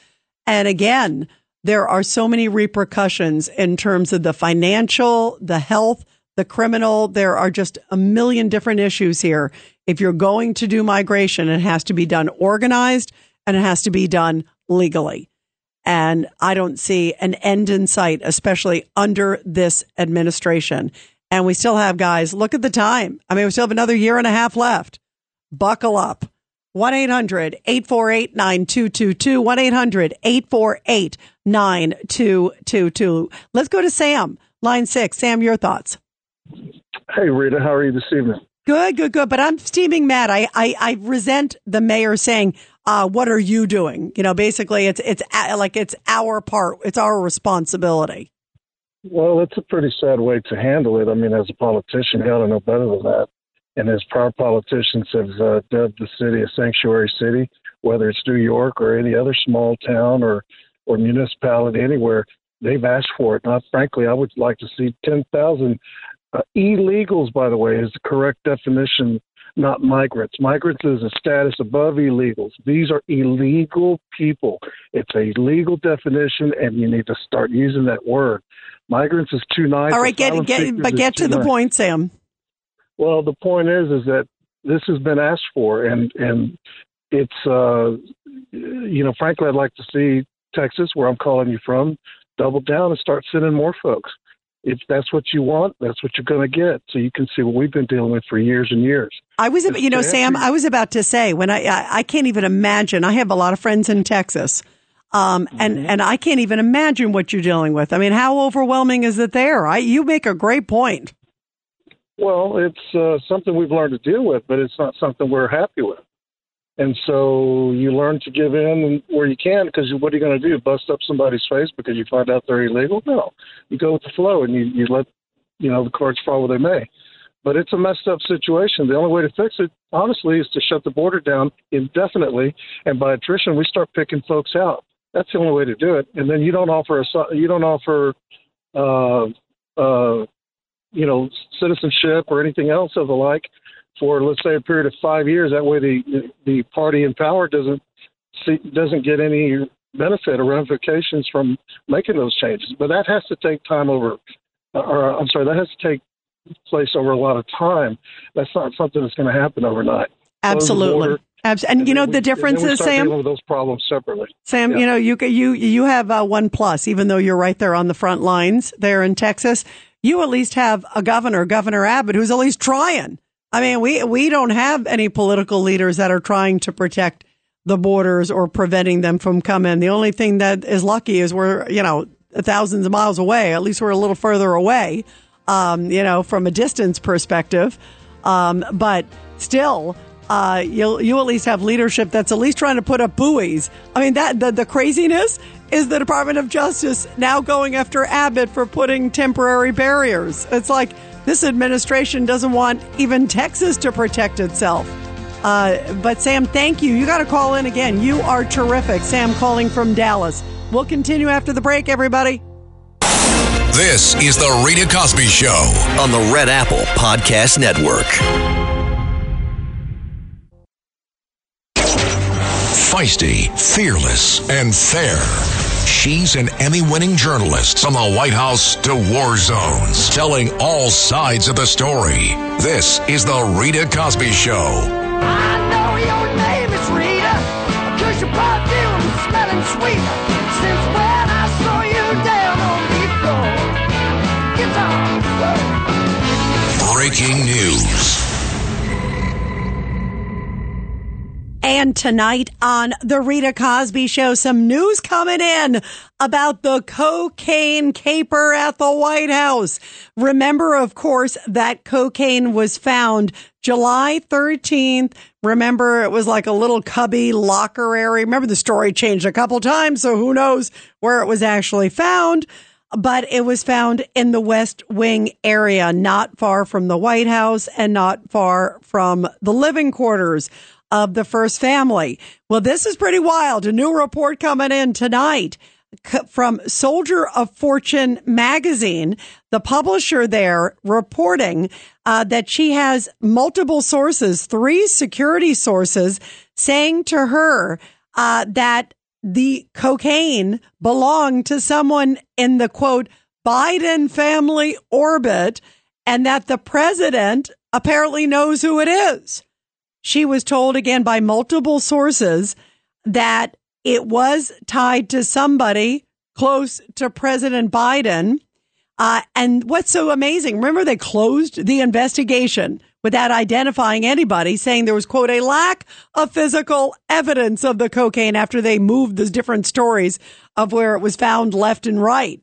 And again, there are so many repercussions in terms of the financial, the health, the criminal. There are just a million different issues here. If you're going to do migration, it has to be done organized and it has to be done legally. And I don't see an end in sight, especially under this administration. And we still have guys, look at the time. I mean, we still have another year and a half left. Buckle up. 1 800 848 9222. 1 800 848 9222. Let's go to Sam, line six. Sam, your thoughts. Hey, Rita, how are you this evening? Good, good, good. But I'm steaming mad. I, I, I resent the mayor saying, uh, what are you doing? You know, basically it's, it's like it's our part. It's our responsibility. Well, it's a pretty sad way to handle it. I mean, as a politician, you ought to know better than that. And as prior politicians have uh, dubbed the city a sanctuary city, whether it's New York or any other small town or, or municipality anywhere, they've asked for it. Not frankly, I would like to see 10,000 uh, illegals, by the way, is the correct definition, not migrants. Migrants is a status above illegals. These are illegal people. It's a legal definition, and you need to start using that word. Migrants is too nice. All right, get, get but get to the point, Sam. Well, the point is, is that this has been asked for, and and it's uh, you know, frankly, I'd like to see Texas, where I'm calling you from, double down and start sending more folks. If that's what you want, that's what you're going to get. So you can see what we've been dealing with for years and years. I was, you know, Sam, I was about to say when I, I, I can't even imagine. I have a lot of friends in Texas, um, and Mm-hmm. and I can't even imagine what you're dealing with. I mean, how overwhelming is it there? I, you make a great point. Well, it's uh, something we've learned to deal with, but it's not something we're happy with. And so you learn to give in where you can because what are you going to do? Bust up somebody's face because you find out they're illegal? No. You go with the flow and you, you let, you know, the cards fall where they may. But it's a messed up situation. The only way to fix it, honestly, is to shut the border down indefinitely. And by attrition, we start picking folks out. That's the only way to do it. And then you don't offer a, you don't offer, uh, uh, you know, citizenship or anything else of the like for let's say a period of five years. That way, the the party in power doesn't see, doesn't get any benefit or ramifications from making those changes. But that has to take time over, or I'm sorry, that has to take place over a lot of time. That's not something that's going to happen overnight. Absolutely. Abs- and you know then the difference and we is, Sam. with those problems separately. Sam, Yeah. you know, you you you have uh, one plus, even though you're right there on the front lines there in Texas. You at least have a governor, Governor Abbott, who's at least trying. I mean, we we don't have any political leaders that are trying to protect the borders or preventing them from coming. The only thing that is lucky is we're you know thousands of miles away. At least we're a little further away, um, you know, from a distance perspective. Um, but still, uh, you'll you at least have leadership that's at least trying to put up buoys. I mean that the, the craziness is the Department of Justice now going after Abbott for putting temporary barriers. It's like this administration doesn't want even Texas to protect itself. Uh, but Sam, thank you. You got to call in again. You are terrific. Sam calling from Dallas. We'll continue after the break, everybody. This is The Rita Cosby Show. on the Red Apple Podcast Network. Feisty, fearless, and fair. She's an Emmy winning journalist from the White House to war zones, telling all sides of the story. This is The Rita Cosby Show. I know your name is Rita, cause your perfume smelling sweet. And tonight on the Rita Cosby Show, some news coming in about the cocaine caper at the White House. Remember, of course, that cocaine was found July 13th. Remember, it was like a little cubby locker area. Remember, the story changed a couple times, so who knows where it was actually found but it was found in the West Wing area, not far from the White House and not far from the living quarters of the first family. Well, this is pretty wild. A new report coming in tonight from Soldier of Fortune magazine, the publisher there reporting uh, that she has multiple sources, three security sources saying to her uh, that the cocaine belonged to someone in the quote Biden family orbit and that the president apparently knows who it is. She was told again by multiple sources that it was tied to somebody close to President Biden. Uh, and what's so amazing, remember they closed the investigation without identifying anybody, saying there was, quote, a lack of physical evidence of the cocaine after they moved the different stories of where it was found left and right.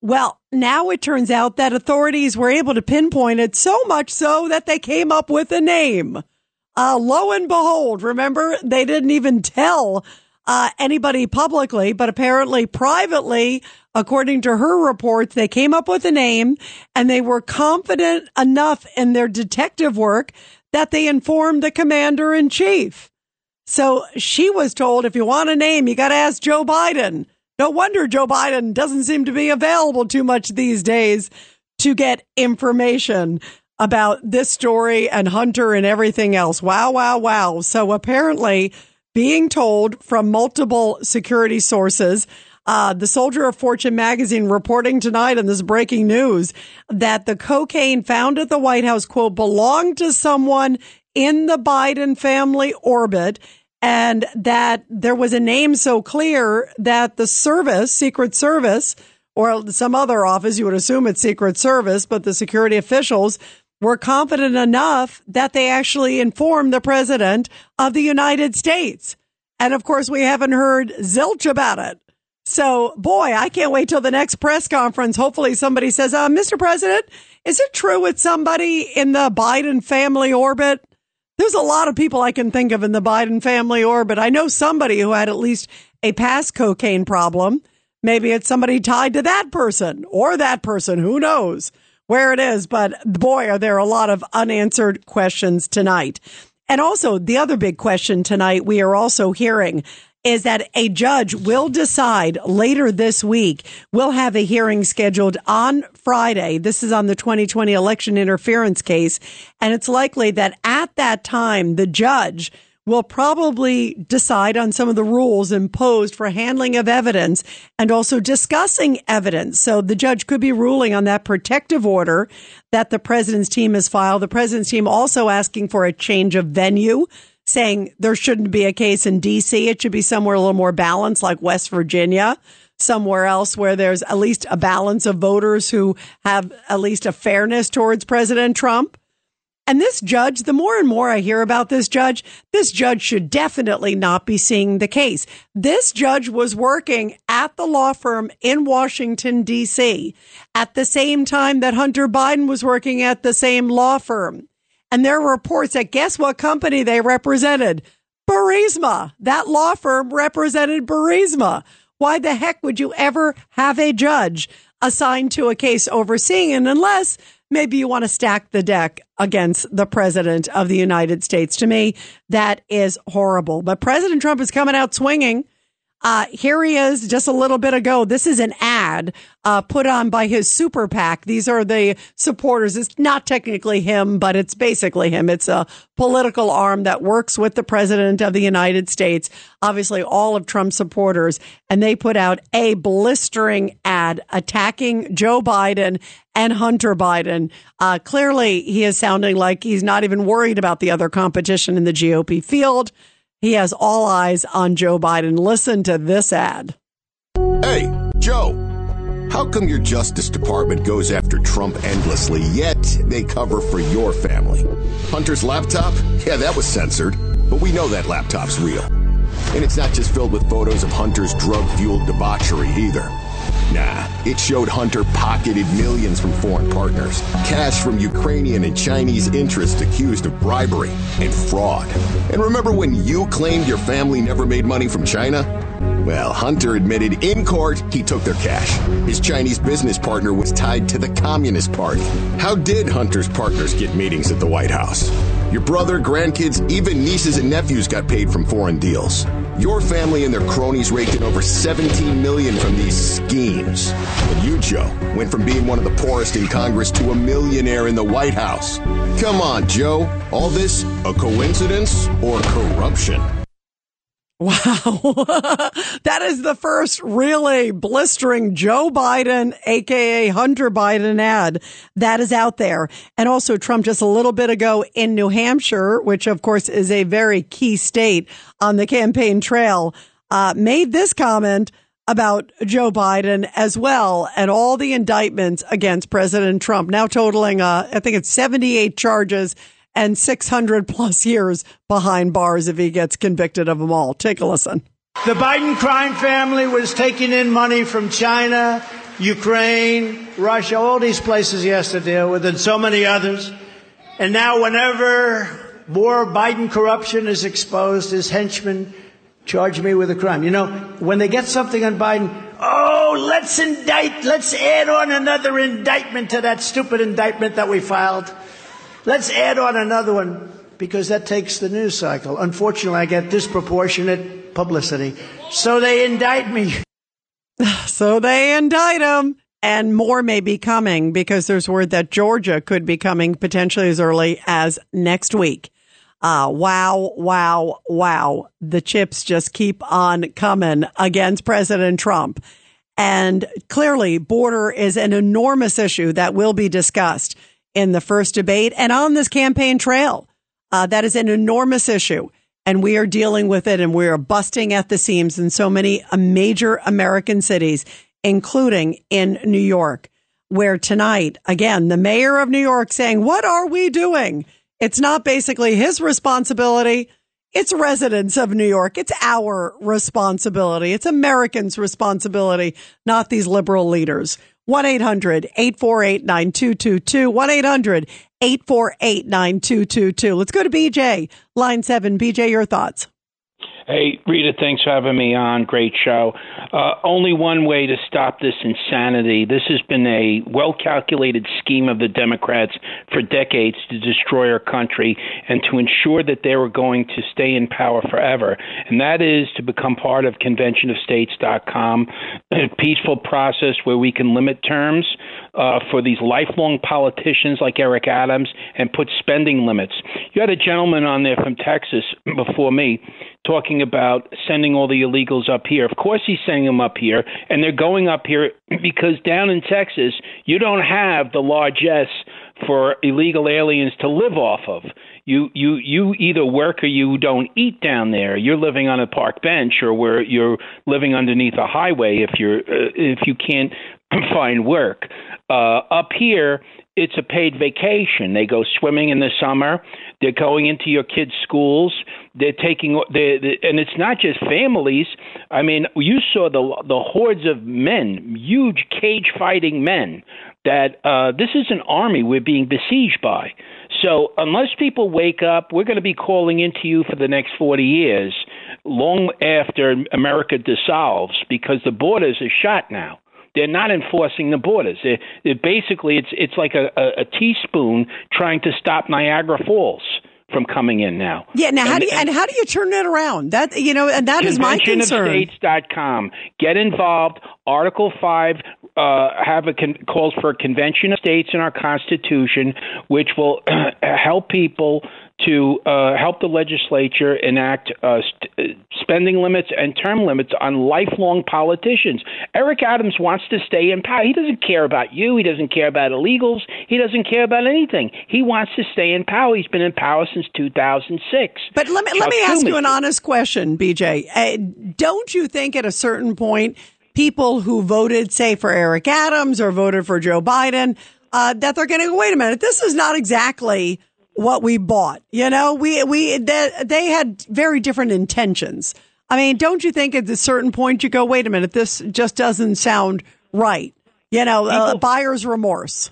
Well, now it turns out that authorities were able to pinpoint it so much so that they came up with a name. Uh, lo and behold, remember, they didn't even tell uh, anybody publicly, but apparently privately, according to her reports, they came up with a name and they were confident enough in their detective work that they informed the commander in chief. So she was told, if you want a name, you got to ask Joe Biden. No wonder Joe Biden doesn't seem to be available too much these days to get information about this story and Hunter and everything else. Wow, wow, wow. So apparently, being told from multiple security sources, uh, the Soldier of Fortune magazine reporting tonight in this breaking news that the cocaine found at the White House, quote, belonged to someone in the Biden family orbit and that there was a name so clear that the service, Secret Service, or some other office, you would assume it's Secret Service, but the security officials were confident enough that they actually informed the president of the United States. And of course, we haven't heard zilch about it. So, boy, I can't wait till the next press conference. Hopefully, somebody says, uh, Mr. President, is it true it's somebody in the Biden family orbit? There's a lot of people I can think of in the Biden family orbit. I know somebody who had at least a past cocaine problem. Maybe it's somebody tied to that person or that person. Who knows where it is? But boy, are there a lot of unanswered questions tonight. And also, the other big question tonight we are also hearing is that a judge will decide later this week. We'll have a hearing scheduled on Friday. This is on the 2020 election interference case. And it's likely that at that time, the judge will probably decide on some of the rules imposed for handling of evidence and also discussing evidence. So the judge could be ruling on that protective order that the president's team has filed. The president's team also asking for a change of venue saying there shouldn't be a case in DC. It should be somewhere a little more balanced, like West Virginia, somewhere else where there's at least a balance of voters who have at least a fairness towards President Trump. And this judge, the more and more I hear about this judge, this judge should definitely not be seeing the case. This judge was working at the law firm in Washington, D.C. at the same time that Hunter Biden was working at the same law firm. And there were reports that guess what company they represented? Burisma. That law firm represented Burisma. Why the heck would you ever have a judge assigned to a case overseeing it unless maybe you want to stack the deck against the president of the United States? To me, that is horrible. But President Trump is coming out swinging. Uh, here he is just a little bit ago. This is an ad uh, put on by his super PAC. These are the supporters. It's not technically him, but it's basically him. It's a political arm that works with the president of the United States, obviously all of Trump's supporters. And they put out a blistering ad attacking Joe Biden and Hunter Biden. Uh, clearly, he is sounding like he's not even worried about the other competition in the GOP field. He has all eyes on Joe Biden. Listen to this ad. Hey, Joe, how come your Justice Department goes after Trump endlessly, yet they cover for your family? Hunter's laptop? Yeah, that was censored, but we know that laptop's real. And it's not just filled with photos of Hunter's drug fueled debauchery either. Nah, it showed Hunter pocketed millions from foreign partners, cash from Ukrainian and Chinese interests accused of bribery and fraud. And remember when you claimed your family never made money from China? Well, Hunter admitted in court he took their cash. His Chinese business partner was tied to the Communist Party. How did Hunter's partners get meetings at the White House? Your brother, grandkids, even nieces and nephews got paid from foreign deals. Your family and their cronies raked in over 17 million from these schemes. And you, Joe, went from being one of the poorest in Congress to a millionaire in the White House. Come on, Joe. All this a coincidence or corruption? Wow. that is the first really blistering Joe Biden, aka Hunter Biden ad that is out there. And also Trump just a little bit ago in New Hampshire, which of course is a very key state on the campaign trail, uh, made this comment about Joe Biden as well and all the indictments against President Trump now totaling, uh, I think it's 78 charges and 600 plus years behind bars if he gets convicted of them all. Take a listen. The Biden crime family was taking in money from China, Ukraine, Russia, all these places he has to deal with, and so many others. And now, whenever more Biden corruption is exposed, his henchmen charge me with a crime. You know, when they get something on Biden, oh, let's indict, let's add on another indictment to that stupid indictment that we filed. Let's add on another one because that takes the news cycle. Unfortunately, I get disproportionate publicity. So they indict me. So they indict him. And more may be coming because there's word that Georgia could be coming potentially as early as next week. Uh, wow, wow, wow. The chips just keep on coming against President Trump. And clearly, border is an enormous issue that will be discussed in the first debate and on this campaign trail. Uh, that is an enormous issue. and we are dealing with it and we are busting at the seams in so many uh, major American cities, including in New York, where tonight, again, the mayor of New York saying, what are we doing? It's not basically his responsibility. It's residents of New York. It's our responsibility. It's Americans' responsibility, not these liberal leaders. 1 800 848 9222. 1 800 848 9222. Let's go to BJ, line seven. BJ, your thoughts. Hey, Rita, thanks for having me on. Great show. Uh, only one way to stop this insanity. This has been a well calculated scheme of the Democrats for decades to destroy our country and to ensure that they were going to stay in power forever. And that is to become part of conventionofstates.com, a peaceful process where we can limit terms uh, for these lifelong politicians like Eric Adams and put spending limits. You had a gentleman on there from Texas before me talking about sending all the illegals up here. Of course, he's sending them up here, and they're going up here because down in Texas, you don't have the largesse for illegal aliens to live off of. You you you either work or you don't eat down there. You're living on a park bench or where you're living underneath a highway if you're uh, if you can't find work. Uh, up here, it's a paid vacation. They go swimming in the summer. They're going into your kids' schools. They're taking, they, and it's not just families. I mean, you saw the the hordes of men, huge cage fighting men. That uh, this is an army we're being besieged by. So unless people wake up, we're going to be calling into you for the next 40 years, long after America dissolves, because the borders are shut now. They're not enforcing the borders. They're, they're basically, it's it's like a, a, a teaspoon trying to stop Niagara Falls from coming in now. Yeah. Now, how and, do you, and, how do you turn it around? That you know, and that is my concern. Conventionofstates.com. Get involved. Article five uh, have a con- calls for a convention of states in our Constitution, which will help people to uh, help the legislature enact uh, st- spending limits and term limits on lifelong politicians. Eric Adams wants to stay in power. He doesn't care about you. He doesn't care about illegals. He doesn't care about anything. He wants to stay in power. He's been in power since 2006. But let me Chuck let me ask you an honest question, BJ. Uh, don't you think at a certain point people who voted, say, for Eric Adams or voted for Joe Biden, uh, that they're going to go, wait a minute, this is not exactly what we bought. You know, we, we, they, they had very different intentions. I mean, don't you think at a certain point you go, wait a minute, this just doesn't sound right? You know, uh, buyer's remorse.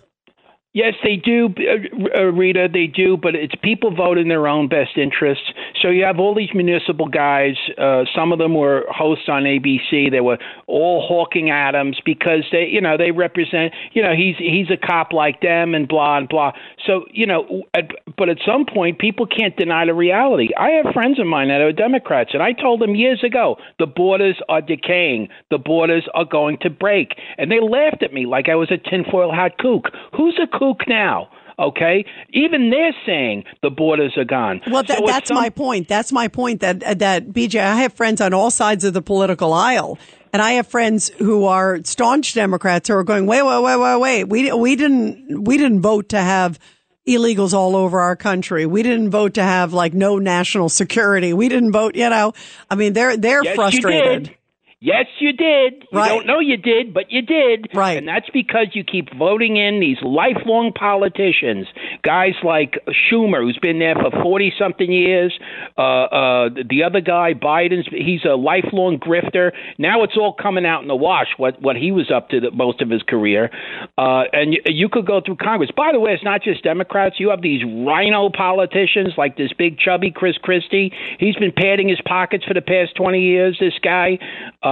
Yes, they do, uh, uh, Rita. They do, but it's people vote in their own best interests. So you have all these municipal guys. Uh, some of them were hosts on ABC. They were all hawking Adams because they, you know, they represent. You know, he's he's a cop like them, and blah and blah. So you know, at, but at some point, people can't deny the reality. I have friends of mine that are Democrats, and I told them years ago the borders are decaying. The borders are going to break, and they laughed at me like I was a tinfoil hat kook. Who's a kook now. Okay, even they're saying the borders are gone. Well, that, so that's some- my point. That's my point. That that BJ, I have friends on all sides of the political aisle, and I have friends who are staunch Democrats who are going, wait, wait, wait, wait, wait. We we didn't we didn't vote to have illegals all over our country. We didn't vote to have like no national security. We didn't vote. You know, I mean, they're they're yes, frustrated. Yes, you did. You don't know you did, but you did. Right. And that's because you keep voting in these lifelong politicians, guys like Schumer, who's been there for 40 something years. Uh, uh, the other guy, Biden's, he's a lifelong grifter. Now it's all coming out in the wash what, what he was up to the, most of his career. Uh, and you, you could go through Congress. By the way, it's not just Democrats. You have these RINO politicians like this big chubby Chris Christie. He's been padding his pockets for the past 20 years, this guy. Uh,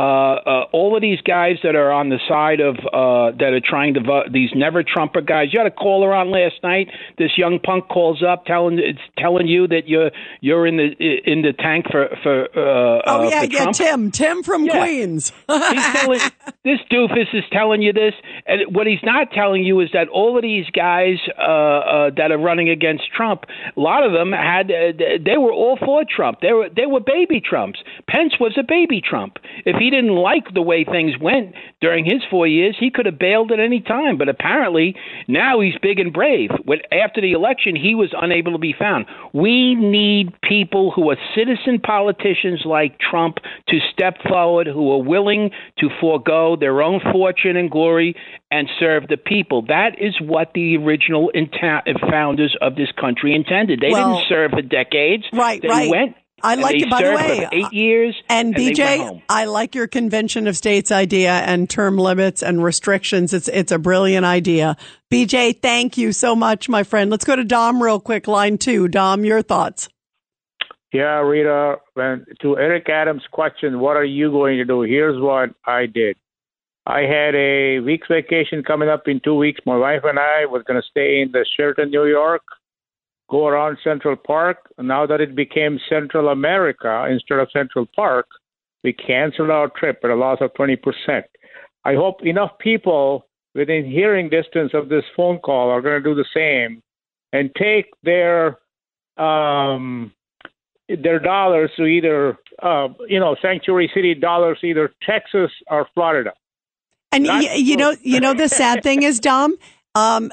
all of these guys that are on the side of uh, that are trying to vote, these never Trumper guys. You had a caller on last night. This young punk calls up telling it's telling you that you're you're in the in the tank for for. Uh, oh uh, yeah, for yeah, Trump. Tim, Tim from Yeah. Queens. he's telling, this doofus is telling you this, and what he's not telling you is that all of these guys uh, uh, that are running against Trump, a lot of them had uh, they were all for Trump. They were they were baby Trumps. Pence was a baby Trump. If he he didn't like the way things went during his four years, he could have bailed at any time. But apparently now he's big and brave. When, after the election, he was unable to be found. We need people who are citizen politicians like Trump to step forward, who are willing to forego their own fortune and glory and serve the people. That is what the original inta- founders of this country intended. They Well, didn't serve for decades. Right, they right. Went, I and like it, by the way. eight years. And, they went BJ, home. I like your convention of states idea and term limits and restrictions. It's it's a brilliant idea. BJ, thank you so much, my friend. Let's go to Dom real quick. Line two. Dom, your thoughts. Yeah, Rita, when, to Eric Adams' question, what are you going to do? Here's what I did. I had a week's vacation coming up in two weeks. My wife and I was going to stay in the Sheraton, New York, go around Central Park. Now that it became Central America instead of Central Park, we canceled our trip at a loss of 20%. I hope enough people within hearing distance of this phone call are going to do the same and take their um, their dollars to either uh, you know sanctuary city dollars, either Texas or Florida. And Not y- you know, you know, the sad thing is, Dom. Um,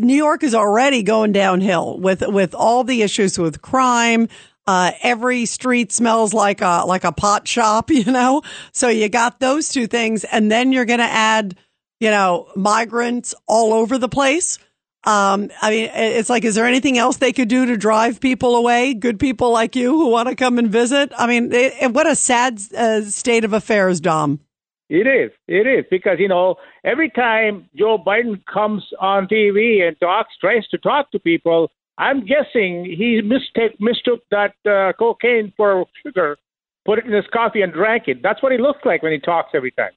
New York is already going downhill with with all the issues with crime. Uh, every street smells like a like a pot shop, you know. So you got those two things, and then you're going to add, you know, migrants all over the place. Um, I mean, it's like, is there anything else they could do to drive people away? Good people like you who want to come and visit. I mean, it, what a sad uh, state of affairs, Dom. It is. It is because you know every time Joe Biden comes on TV and talks, tries to talk to people, I'm guessing he mistake mistook that uh, cocaine for sugar, put it in his coffee and drank it. That's what he looks like when he talks every time.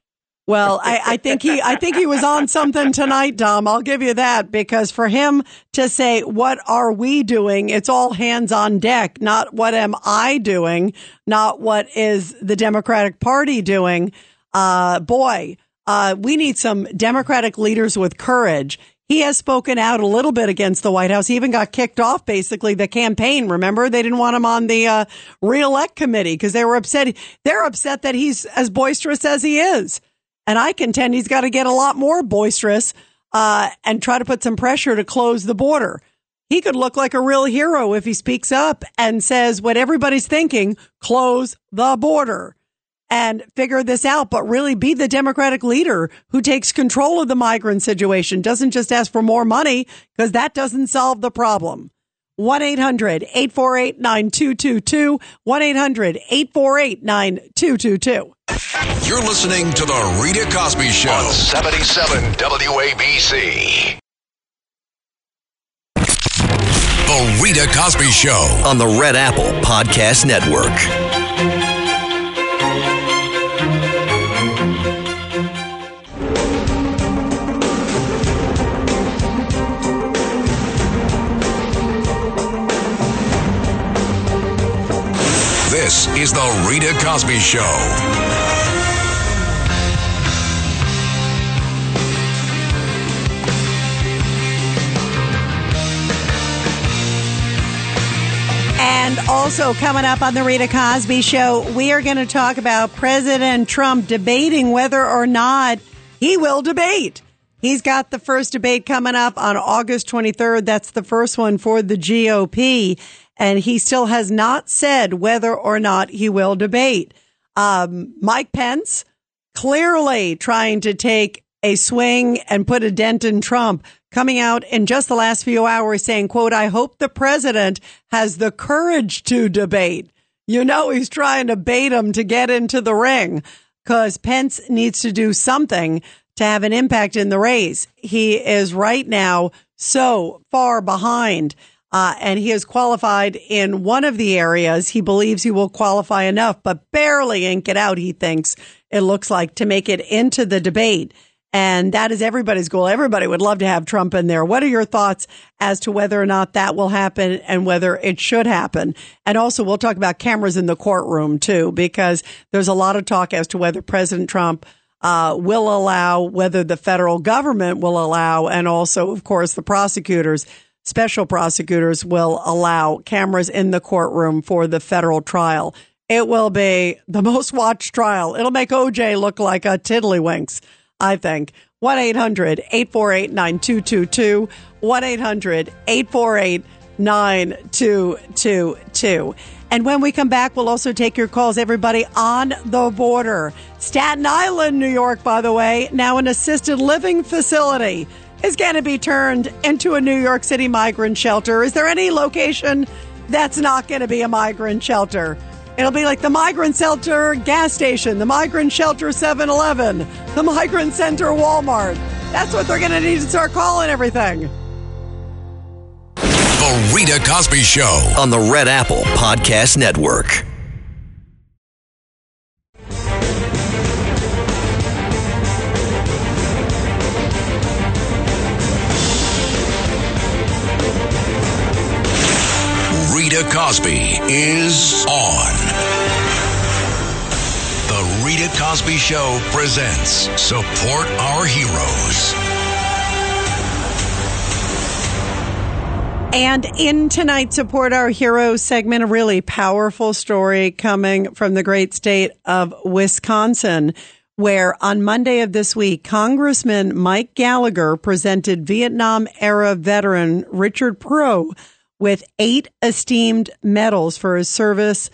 Well, I, I think he, I think he was on something tonight, Dom. I'll give you that because for him to say, what are we doing? It's all hands on deck, not what am I doing? Not what is the Democratic party doing? Uh, boy, uh, we need some Democratic leaders with courage. He has spoken out a little bit against the White House. He even got kicked off basically the campaign. Remember, they didn't want him on the uh, reelect committee because they were upset. They're upset that he's as boisterous as he is. And I contend he's got to get a lot more boisterous uh, and try to put some pressure to close the border. He could look like a real hero if he speaks up and says what everybody's thinking close the border and figure this out, but really be the Democratic leader who takes control of the migrant situation, doesn't just ask for more money because that doesn't solve the problem. 1 800 848 9222. 1 800 848 9222. You're listening to The Rita Cosby Show. On 77 WABC. The Rita Cosby Show. on the Red Apple Podcast Network. This is The Rita Cosby Show. And also coming up on the Rita Cosby Show, we are going to talk about President Trump debating whether or not he will debate. He's got the first debate coming up on August 23rd. That's the first one for the GOP. And he still has not said whether or not he will debate. Um, Mike Pence clearly trying to take a swing and put a dent in Trump coming out in just the last few hours saying, quote, I hope the president has the courage to debate. You know, he's trying to bait him to get into the ring because Pence needs to do something to have an impact in the race. He is right now so far behind. Uh, and he is qualified in one of the areas. He believes he will qualify enough, but barely ink it out, he thinks it looks like, to make it into the debate. And that is everybody's goal. Everybody would love to have Trump in there. What are your thoughts as to whether or not that will happen and whether it should happen? And also, we'll talk about cameras in the courtroom too, because there's a lot of talk as to whether President Trump uh, will allow, whether the federal government will allow, and also, of course, the prosecutors, special prosecutors will allow cameras in the courtroom for the federal trial It will be the most watched trial. It'll make OJ look like a tiddlywinks, I think. 1 800 848 9222. 1 800 848 9222. And when we come back, we'll also take your calls, everybody on the border. Staten Island, New York, by the way, now an assisted living facility is going to be turned into a New York City migrant shelter. Is there any location that's not going to be a migrant shelter? It'll be like the migrant shelter gas station, the migrant shelter 7 Eleven, the migrant center Walmart. That's what they're going to need to start calling everything. The Rita Cosby Show. on the Red Apple Podcast Network. Rita Cosby is on. The Rita Cosby Show presents Support Our Heroes. And in tonight's Support Our Heroes segment, a really powerful story coming from the great state of Wisconsin, where on Monday of this week, Congressman Mike Gallagher presented Vietnam era veteran Richard Pro with eight esteemed medals for his service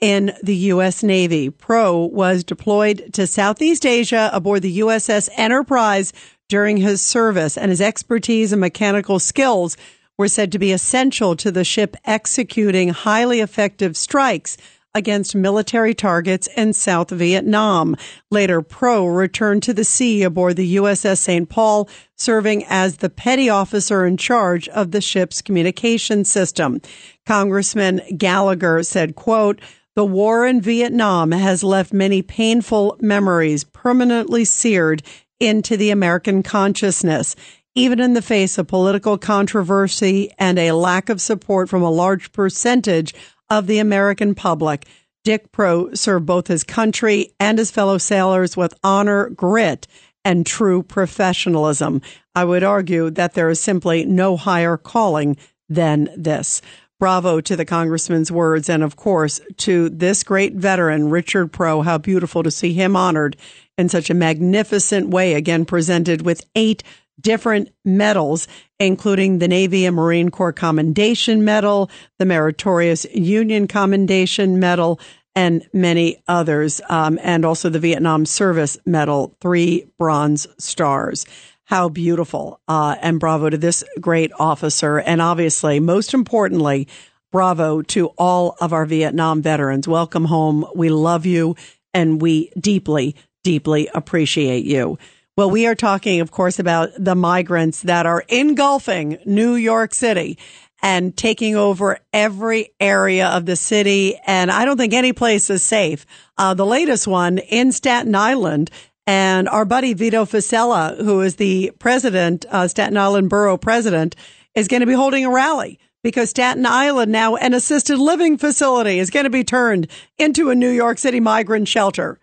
in the U.S. Navy. Pro was deployed to Southeast Asia aboard the USS Enterprise during his service, and his expertise and mechanical skills were said to be essential to the ship executing highly effective strikes against military targets in South Vietnam. Later, Pro returned to the sea aboard the USS St. Paul, serving as the petty officer in charge of the ship's communication system. Congressman Gallagher said, quote, the war in Vietnam has left many painful memories permanently seared into the American consciousness even in the face of political controversy and a lack of support from a large percentage of the American public. Dick Pro served both his country and his fellow sailors with honor, grit, and true professionalism. I would argue that there is simply no higher calling than this. Bravo to the congressman's words and of course to this great veteran, Richard Pro. How beautiful to see him honored in such a magnificent way, again presented with eight different medals, including the Navy and Marine Corps Commendation Medal, the Meritorious Unit Commendation Medal, and many others, um, and also the Vietnam Service Medal, three bronze stars. How beautiful. Uh, and bravo to this great officer. And obviously, most importantly, bravo to all of our Vietnam veterans. Welcome home. We love you and we deeply, deeply appreciate you. Well, we are talking, of course, about the migrants that are engulfing New York City and taking over every area of the city. And I don't think any place is safe. Uh, the latest one in Staten Island and our buddy Vito Fossella, who is the president, uh, Staten Island Borough president, is going to be holding a rally because Staten Island now an assisted living facility is going to be turned into a New York City migrant shelter.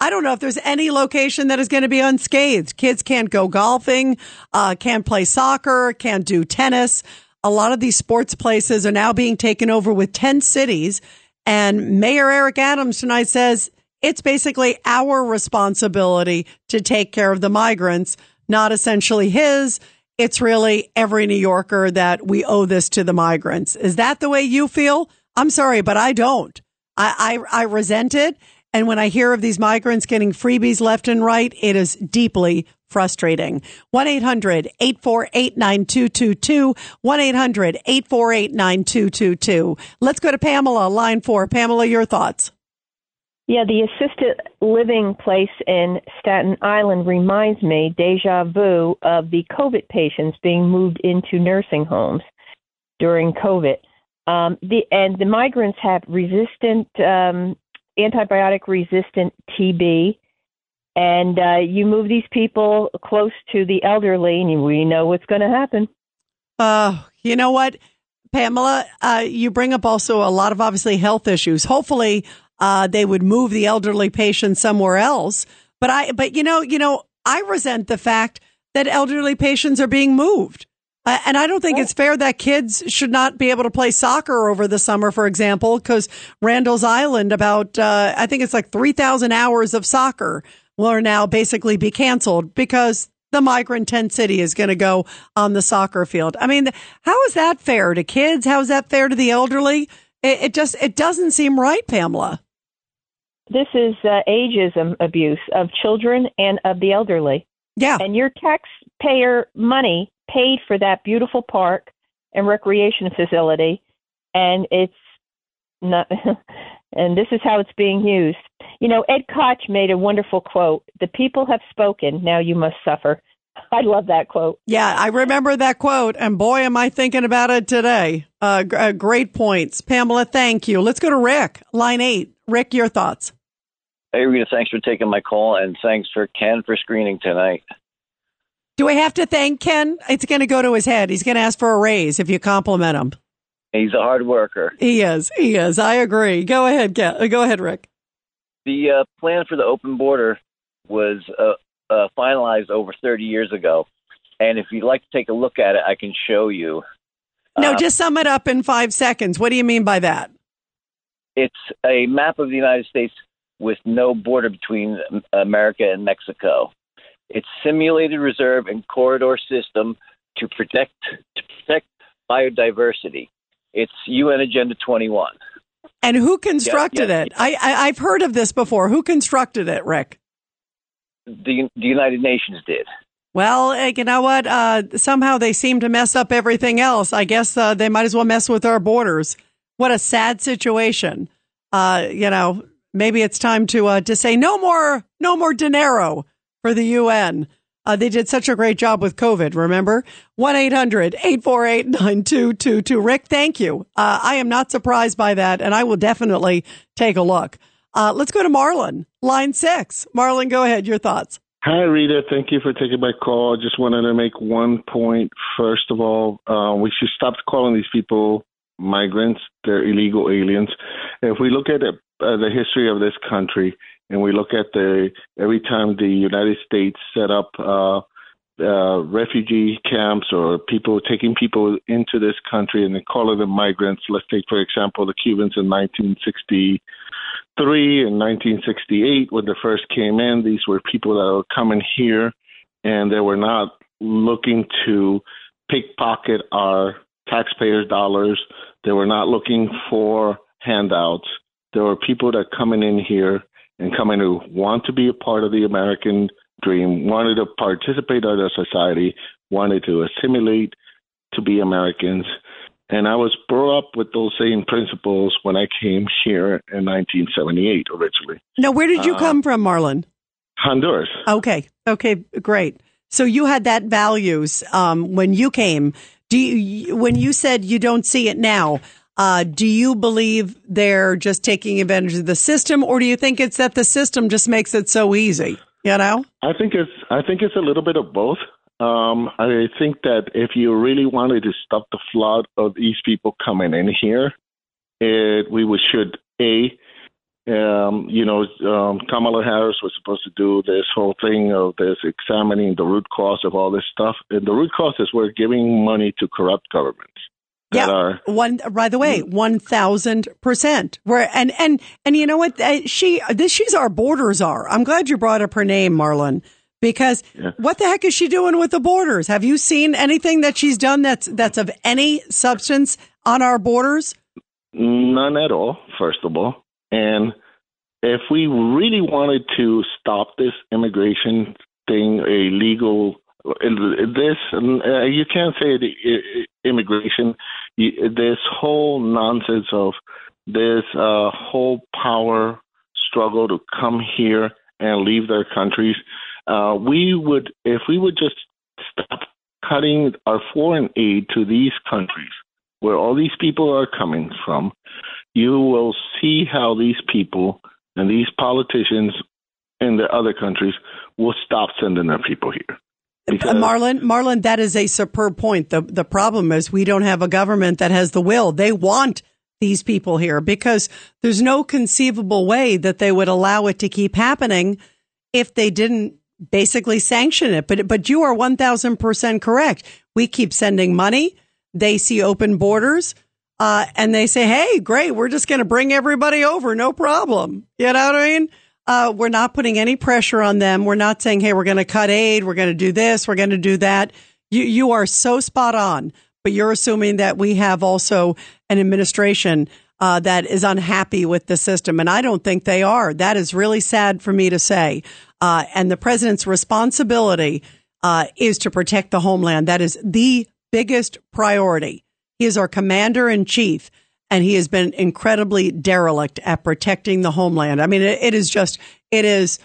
I don't know if there's any location that is going to be unscathed. Kids can't go golfing, uh, can't play soccer, can't do tennis. A lot of these sports places are now being taken over with 10 cities. And Mayor Eric Adams tonight says it's basically our responsibility to take care of the migrants, not essentially his. It's really every New Yorker that we owe this to the migrants. Is that the way you feel? I'm sorry, but I don't. I, I, I resent it. And when I hear of these migrants getting freebies left and right, it is deeply frustrating. 1-800-848-9222. 1-800-848-9222. Let's go to Pamela, line four. Pamela, your thoughts. Yeah, the assisted living place in Staten Island reminds me, deja vu, of the COVID patients being moved into nursing homes during COVID. Um, the, and the migrants have resistant, um, antibiotic resistant TB. And uh, you move these people close to the elderly, and we know what's going to happen. Uh, you know what, Pamela, uh, you bring up also a lot of obviously health issues. Hopefully, uh, they would move the elderly patients somewhere else. But I, but you know, you know, I resent the fact that elderly patients are being moved. And I don't think it's fair that kids should not be able to play soccer over the summer, for example, because Randall's Island, about, uh, I think it's like 3,000 hours of soccer will now basically be canceled because the migrant tent city is going to go on the soccer field. I mean, how is that fair to kids? How is that fair to the elderly? It, it just, it doesn't seem right, Pamela. This is uh, ageism abuse of children and of the elderly. Yeah. And your taxpayer money paid for that beautiful park and recreation facility, and it's not. and this is how it's being used. You know, Ed Koch made a wonderful quote: "The people have spoken. Now you must suffer." I love that quote. Yeah, I remember that quote, and boy, am I thinking about it today. Uh, g- uh, great points, Pamela. Thank you. Let's go to Rick, line eight. Rick, your thoughts. Hey, Rita, thanks for taking my call, and thanks for Ken for screening tonight. Do I have to thank Ken? It's going to go to his head. He's going to ask for a raise if you compliment him. He's a hard worker. He is. He is. I agree. Go ahead. Ke- uh, Go ahead, Rick. The uh, plan for the open border was uh, uh, finalized over 30 years ago, and if you'd like to take a look at it, I can show you. No, Uh, just sum it up in five seconds. What do you mean by that? It's a map of the United States with no border between America and Mexico. It's simulated reserve and corridor system to protect to protect biodiversity. It's UN Agenda 21. And who constructed yeah. it? I, I I've heard of this before. Who constructed it, Rick? The, the United Nations did. Well, eh, you know what? Uh, somehow they seem to mess up everything else. I guess uh, they might as well mess with our borders. What a sad situation. Uh, you know, maybe it's time to uh, to say no more, no more dinero for the UN. Uh, they did such a great job with COVID, remember? 1 800 848 9222. Rick, thank you. Uh, I am not surprised by that, and I will definitely take a look. Uh, let's go to Marlon, line six. Marlon, go ahead. Your thoughts. Hi, Rita. Thank you for taking my call. I Just wanted to make one point. First of all, uh, we should stop calling these people migrants. They're illegal aliens. If we look at uh, the history of this country and we look at the every time the United States set up uh, uh, refugee camps or people taking people into this country and they call them migrants. Let's take, for example, the Cubans in 1963 and 1968 when they first came in. These were people that were coming here and they were not looking to pickpocket our taxpayers' dollars. They were not looking for handouts. There were people that coming in here and coming to want to be a part of the American dream, wanted to participate in our society, wanted to assimilate to be Americans. And I was brought up with those same principles when I came here in 1978 originally. Now, where did you Uh, come from, Marlon? Honduras. Okay. Okay. Great. So you had that values um, when you came. Do you, when you said you don't see it now? Uh, do you believe they're just taking advantage of the system, or do you think it's that the system just makes it so easy? You know. I think it's I think it's a little bit of both. Um, I think that if you really wanted to stop the flood of these people coming in here, it, we should a um, you know, um, Kamala Harris was supposed to do this whole thing of this examining the root cause of all this stuff. And the root cause is we're giving money to corrupt governments. Yeah. are One. By the way, one thousand percent. Where and and and you know what? Uh, She this she's our borders are. I'm glad you brought up her name, Marlon. Because what the heck is she doing with the borders? Have you seen anything that she's done that's that's of any substance on our borders? None at all, first of all. And if we really wanted to stop this immigration thing, a legal this, uh, you can't say the immigration. This whole nonsense of this uh, whole power struggle to come here and leave their countries. Uh, we would, if we would just stop cutting our foreign aid to these countries where all these people are coming from, you will see how these people and these politicians in the other countries will stop sending their people here. Uh, Marlon, Marlon, that is a superb point. The the problem is we don't have a government that has the will. They want these people here because there's no conceivable way that they would allow it to keep happening if they didn't basically sanction it. But but you are one thousand percent correct. We keep sending money. They see open borders. Uh, and they say, "Hey, great, we're just going to bring everybody over, no problem." You know what I mean? Uh, we're not putting any pressure on them. We're not saying, "Hey, we're going to cut aid. We're going to do this. We're going to do that." You you are so spot on. But you're assuming that we have also an administration uh, that is unhappy with the system, and I don't think they are. That is really sad for me to say. Uh, and the president's responsibility uh, is to protect the homeland. That is the biggest priority. He is our commander in chief, and he has been incredibly derelict at protecting the homeland. I mean, it, it is just, it is.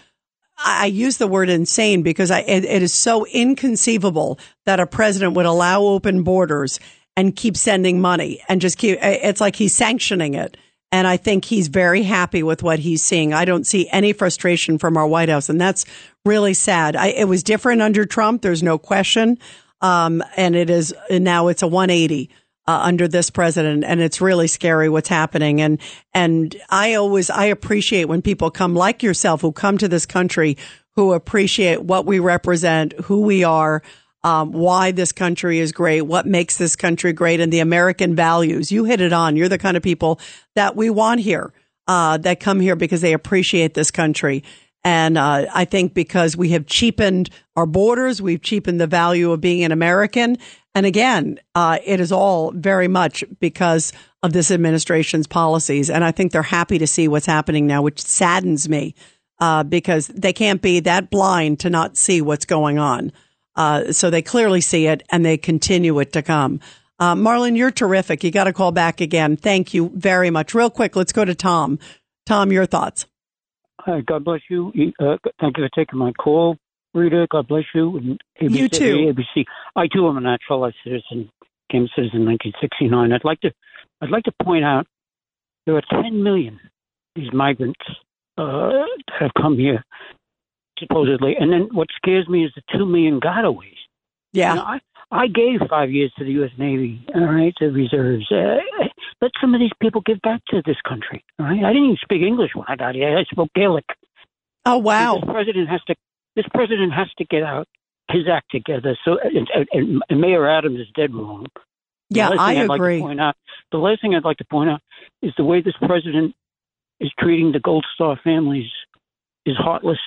I use the word insane because I, it, it is so inconceivable that a president would allow open borders and keep sending money and just keep, it's like he's sanctioning it. And I think he's very happy with what he's seeing. I don't see any frustration from our White House. And that's really sad. I, it was different under Trump. There's no question. Um, and it is now it's a 180 uh, under this president, and it's really scary what's happening. And and I always I appreciate when people come like yourself who come to this country who appreciate what we represent, who we are. Um, why this country is great, what makes this country great, and the American values. You hit it on. You're the kind of people that we want here, uh, that come here because they appreciate this country. And uh, I think because we have cheapened our borders, we've cheapened the value of being an American. And again, uh, it is all very much because of this administration's policies. And I think they're happy to see what's happening now, which saddens me uh, because they can't be that blind to not see what's going on. Uh, so they clearly see it and they continue it to come. Uh, Marlon, you're terrific. You got to call back again. Thank you very much. Real quick, let's go to Tom. Tom, your thoughts. Hi, God bless you. Uh, thank you for taking my call, Rita. God bless you. And ABC, you too. ABC. I too am a naturalized citizen. Came a citizen in 1969. I'd like to, I'd like to point out there are 10 million these migrants uh, that have come here supposedly, and then what scares me is the two million gotaways. Yeah. You know, I, I gave five years to the U.S. Navy, all right, to reserves. Uh, let some of these people give back to this country, all right? I didn't even speak English when I got here. I spoke Gaelic. Oh wow! This president has to. This president has to get out his act together. So, and, and, and Mayor Adams is dead wrong. The Yeah, last I thing I'd like to point out, the last thing I'd like to point out is the way this president is treating the Gold Star families is heartless.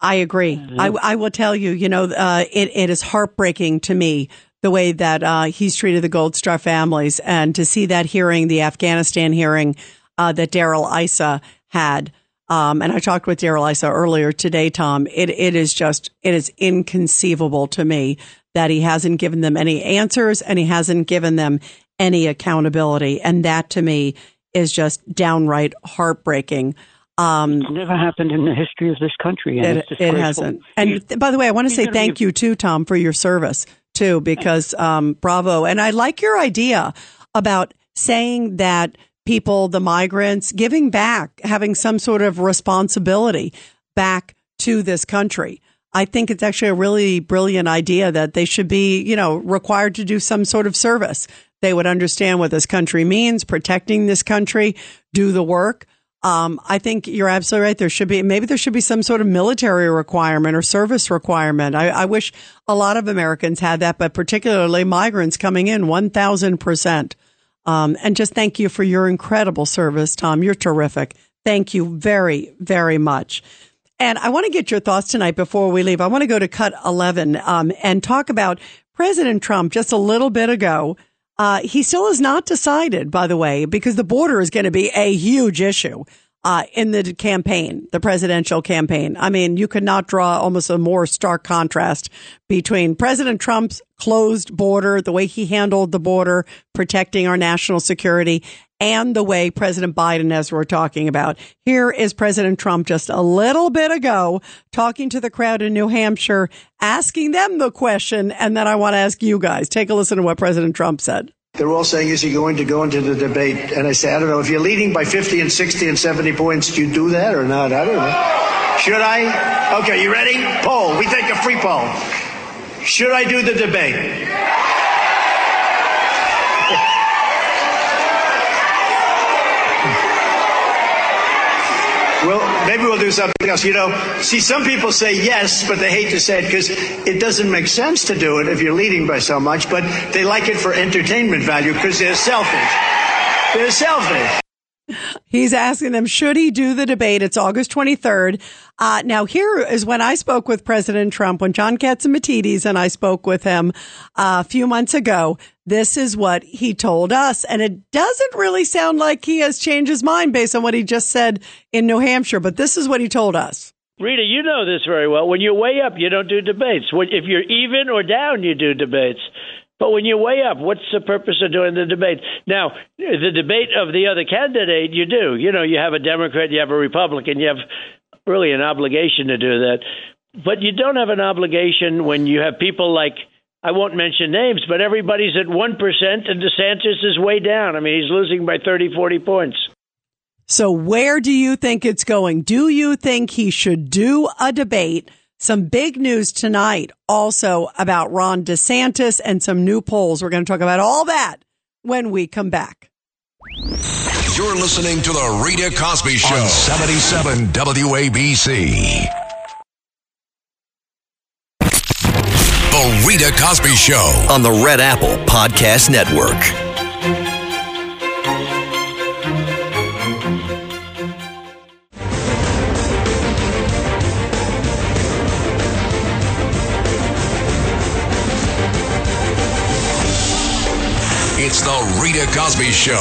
I agree. I, I will tell you, you know, uh, it, it is heartbreaking to me the way that uh, he's treated the Gold Star families, and to see that hearing, the Afghanistan hearing uh, that Darrell Issa had. Um, and I talked with Darrell Issa earlier today, Tom. It it is just it is inconceivable to me that he hasn't given them any answers and he hasn't given them any accountability, and that to me is just downright heartbreaking. Um, It's never happened in the history of this country. And it, it hasn't. And th- by the way, I want to say thank you too, Tom, for your service too, because um, bravo. And I like your idea about saying that people, the migrants, giving back, having some sort of responsibility back to this country. I think it's actually a really brilliant idea that they should be, you know, required to do some sort of service. They would understand what this country means, protecting this country, do the work. Um, I think you're absolutely right. There should be, maybe there should be some sort of military requirement or service requirement. I, I wish a lot of Americans had that, but particularly migrants coming in 1000%. Um, and just thank you for your incredible service, Tom. You're terrific. Thank you very, very much. And I want to get your thoughts tonight before we leave. I want to go to cut 11 um, and talk about President Trump just a little bit ago. Uh, he still has not decided, by the way, because the border is going to be a huge issue uh, in the campaign, the presidential campaign. I mean, you could not draw almost a more stark contrast between President Trump's closed border, the way he handled the border, protecting our national security, and the way President Biden, as we're talking about. Here is President Trump just a little bit ago talking to the crowd in New Hampshire, asking them the question. And then I want to ask you guys. Take a listen to what President Trump said. They're all saying, is he going to go into the debate? And I say, I don't know. If you're leading by 50 and 60 and 70 points, do you do that or not? I don't know. Should I? Okay, you ready? Poll. We take a free poll. Should I do the debate? Maybe we'll do something else. You know, see, some people say yes, but they hate to say it because it doesn't make sense to do it if you're leading by so much, but they like it for entertainment value because they're selfish. They're selfish. He's asking them, should he do the debate? It's August 23rd. Uh, now, here is when I spoke with President Trump, when John Matites and I spoke with him uh, a few months ago. This is what he told us. And it doesn't really sound like he has changed his mind based on what he just said in New Hampshire, but this is what he told us. Rita, you know this very well. When you're way up, you don't do debates. When- If you're even or down, you do debates. But when you weigh up, what's the purpose of doing the debate? Now, the debate of the other candidate, you do. You know, you have a Democrat, you have a Republican, you have really an obligation to do that. But you don't have an obligation when you have people like, I won't mention names, but everybody's at 1% and DeSantis is way down. I mean, he's losing by 30, 40 points. So where do you think it's going? Do you think he should do a debate? Some big news tonight also about Ron DeSantis and some new polls. We're going to talk about all that when we come back. You're listening to the Rita Cosby Show on 77 WABC. The Rita Cosby Show on the Red Apple Podcast Network. It's the Rita Cosby Show.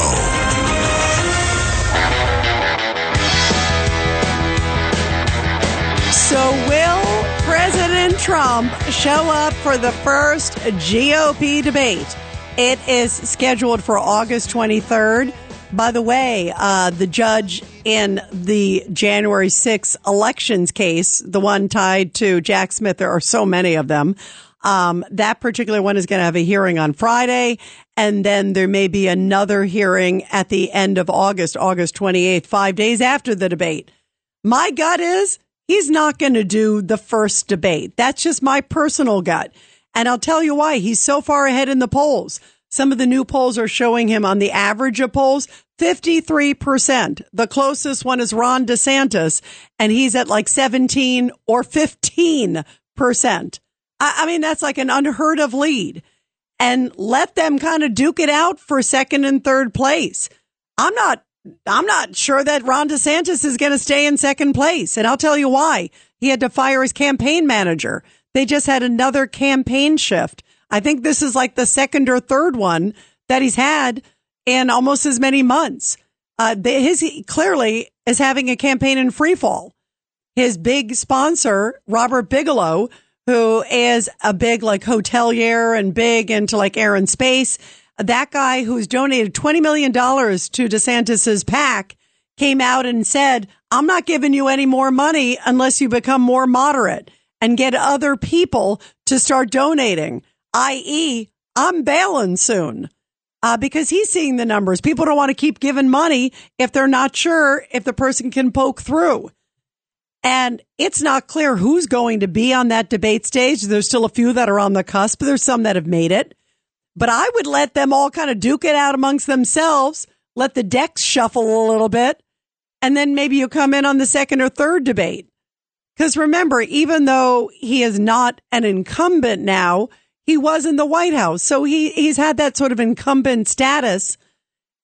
So will President Trump show up for the first GOP debate? It is scheduled for August 23rd. By the way, uh, the judge in the January 6th elections case, the one tied to Jack Smith, there are so many of them. Um, that particular one is going to have a hearing on Friday. And then there may be another hearing at the end of August, August 28th, five days after the debate. My gut is he's not going to do the first debate. That's just my personal gut. And I'll tell you why. He's so far ahead in the polls. Some of the new polls are showing him on the average of polls, 53%. The closest one is Ron DeSantis, and he's at like 17 or 15%. I, I mean, that's like an unheard of lead. And let them kind of duke it out for second and third place. I'm not I'm not sure that Ron DeSantis is going to stay in second place. And I'll tell you why. He had to fire his campaign manager. They just had another campaign shift. I think this is like the second or third one that he's had in almost as many months. Uh, his clearly is having a campaign in free fall. His big sponsor, Robert Bigelow, who is a big like hotelier and big into like air and space, that guy who's donated $20 million to DeSantis's PAC came out and said, I'm not giving you any more money unless you become more moderate and get other people to start donating, i.e., I'm bailing soon. Uh, because he's seeing the numbers. People don't want to keep giving money if they're not sure if the person can poke through. And it's not clear who's going to be on that debate stage. There's still a few that are on the cusp. There's some that have made it. But I would let them all kind of duke it out amongst themselves, let the decks shuffle a little bit, and then maybe you come in on the second or third debate. Because remember, even though he is not an incumbent now, he was in the White House. So he, he's had that sort of incumbent status.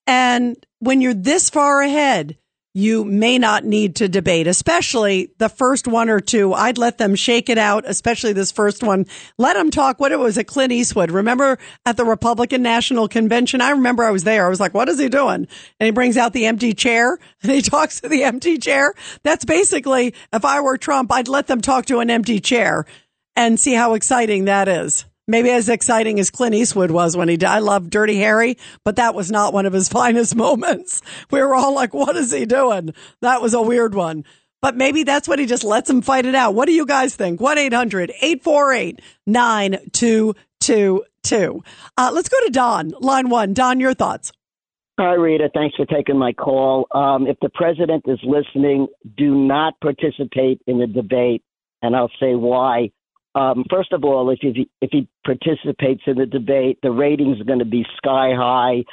And when you're this far ahead, you may not need to debate, especially the first one or two. I'd let them shake it out, especially this first one. Let them talk what it was at Clint Eastwood. Remember at the Republican National Convention? I remember I was there. I was like, what is he doing? And he brings out the empty chair and he talks to the empty chair. That's basically, if I were Trump, I'd let them talk to an empty chair and see how exciting that is. Maybe as exciting as Clint Eastwood was when he died. I love Dirty Harry, but that was not one of his finest moments. We were all like, what is he doing? That was a weird one. But maybe that's what he just lets him fight it out. What do you guys think? 1 800 848 9222. Uh, Let's go to Don, line one. Don, your thoughts. Hi, Rita. Thanks for taking my call. Um, if the president is listening, do not participate in the debate, and I'll say why. Um, first of all, if he, if he participates in the debate, the ratings are going to be sky high.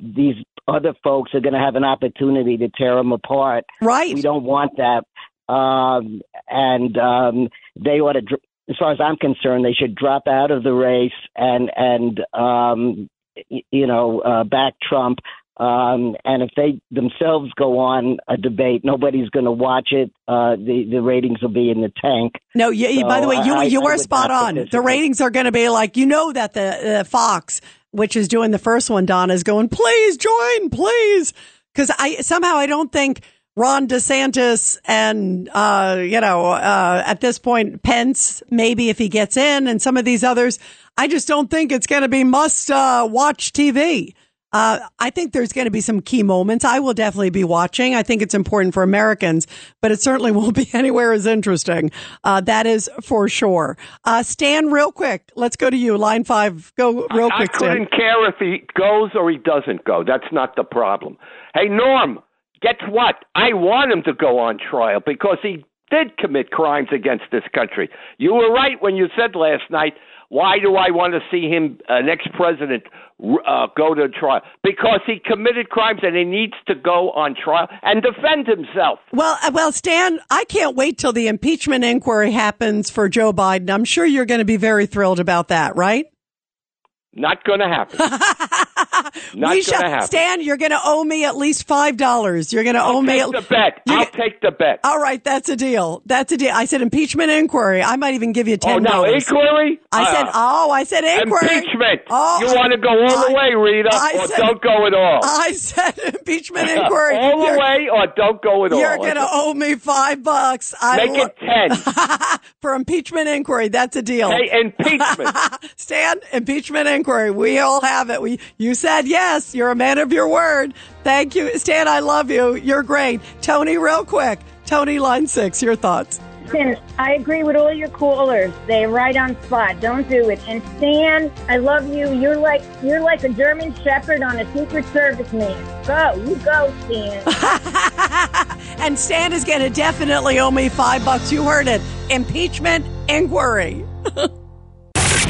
These other folks are going to have an opportunity to tear him apart. Right. We don't want that. um, and um, they ought to. As far as I'm concerned, they should drop out of the race and and um, y- you know uh, back Trump. Um, and if they themselves go on a debate, nobody's going to watch it. Uh, the the ratings will be in the tank. No, you, you- by the way, you I, you are spot on. The ratings are going to be like you know that the uh, Fox, which is doing the first one, Donna is going. Please join, please, because I somehow I don't think Ron DeSantis and uh, you know uh, at this point Pence maybe if he gets in and some of these others, I just don't think it's going to be must uh, watch TV. Uh, I think there's going to be some key moments. I will definitely be watching. I think it's important for Americans, but it certainly won't be anywhere as interesting. Uh, that is for sure. Uh, Stan, real quick, let's go to you. Line five, go real I quick, Stan. couldn't care if he goes or he doesn't go. That's not the problem. Hey, Norm, guess what? I want him to go on trial because he did commit crimes against this country. You were right when you said last night, why do I want to see him, uh, next president, uh, go to trial? Because he committed crimes and he needs to go on trial and defend himself. Well, uh, well, Stan, I can't wait till the impeachment inquiry happens for Joe Biden. I'm sure you're going to be very thrilled about that, right? Not going to happen. Not we to happen. Stan, you're going to owe me at least five dollars. You're going to owe me take the bet. I'll take the bet. All right, that's a deal. That's a deal. I said impeachment inquiry. I might even give you Oh, ten no, dollars. inquiry? I said, Uh, oh, I said inquiry. Impeachment. Oh, you want to go all the way, Rita, I or said- don't go at all? I said impeachment inquiry. all the You're- way, or don't go at all? You're going to owe me five bucks. I Make it ten. for impeachment inquiry. That's a deal. Hey, impeachment. Stan, impeachment inquiry. We all have it. We, you said yes. You're a man of your word. Thank you. Stan, I love you. You're great. Tony, real quick. Tony, line six, your thoughts. Listen, I agree with all your callers. They're right on spot. Don't do it. And Stan, I love you. You're like you're like a German Shepherd on a Secret Service man. Go, you go, Stan. And Stan is going to definitely owe me five bucks. You heard it. Impeachment inquiry.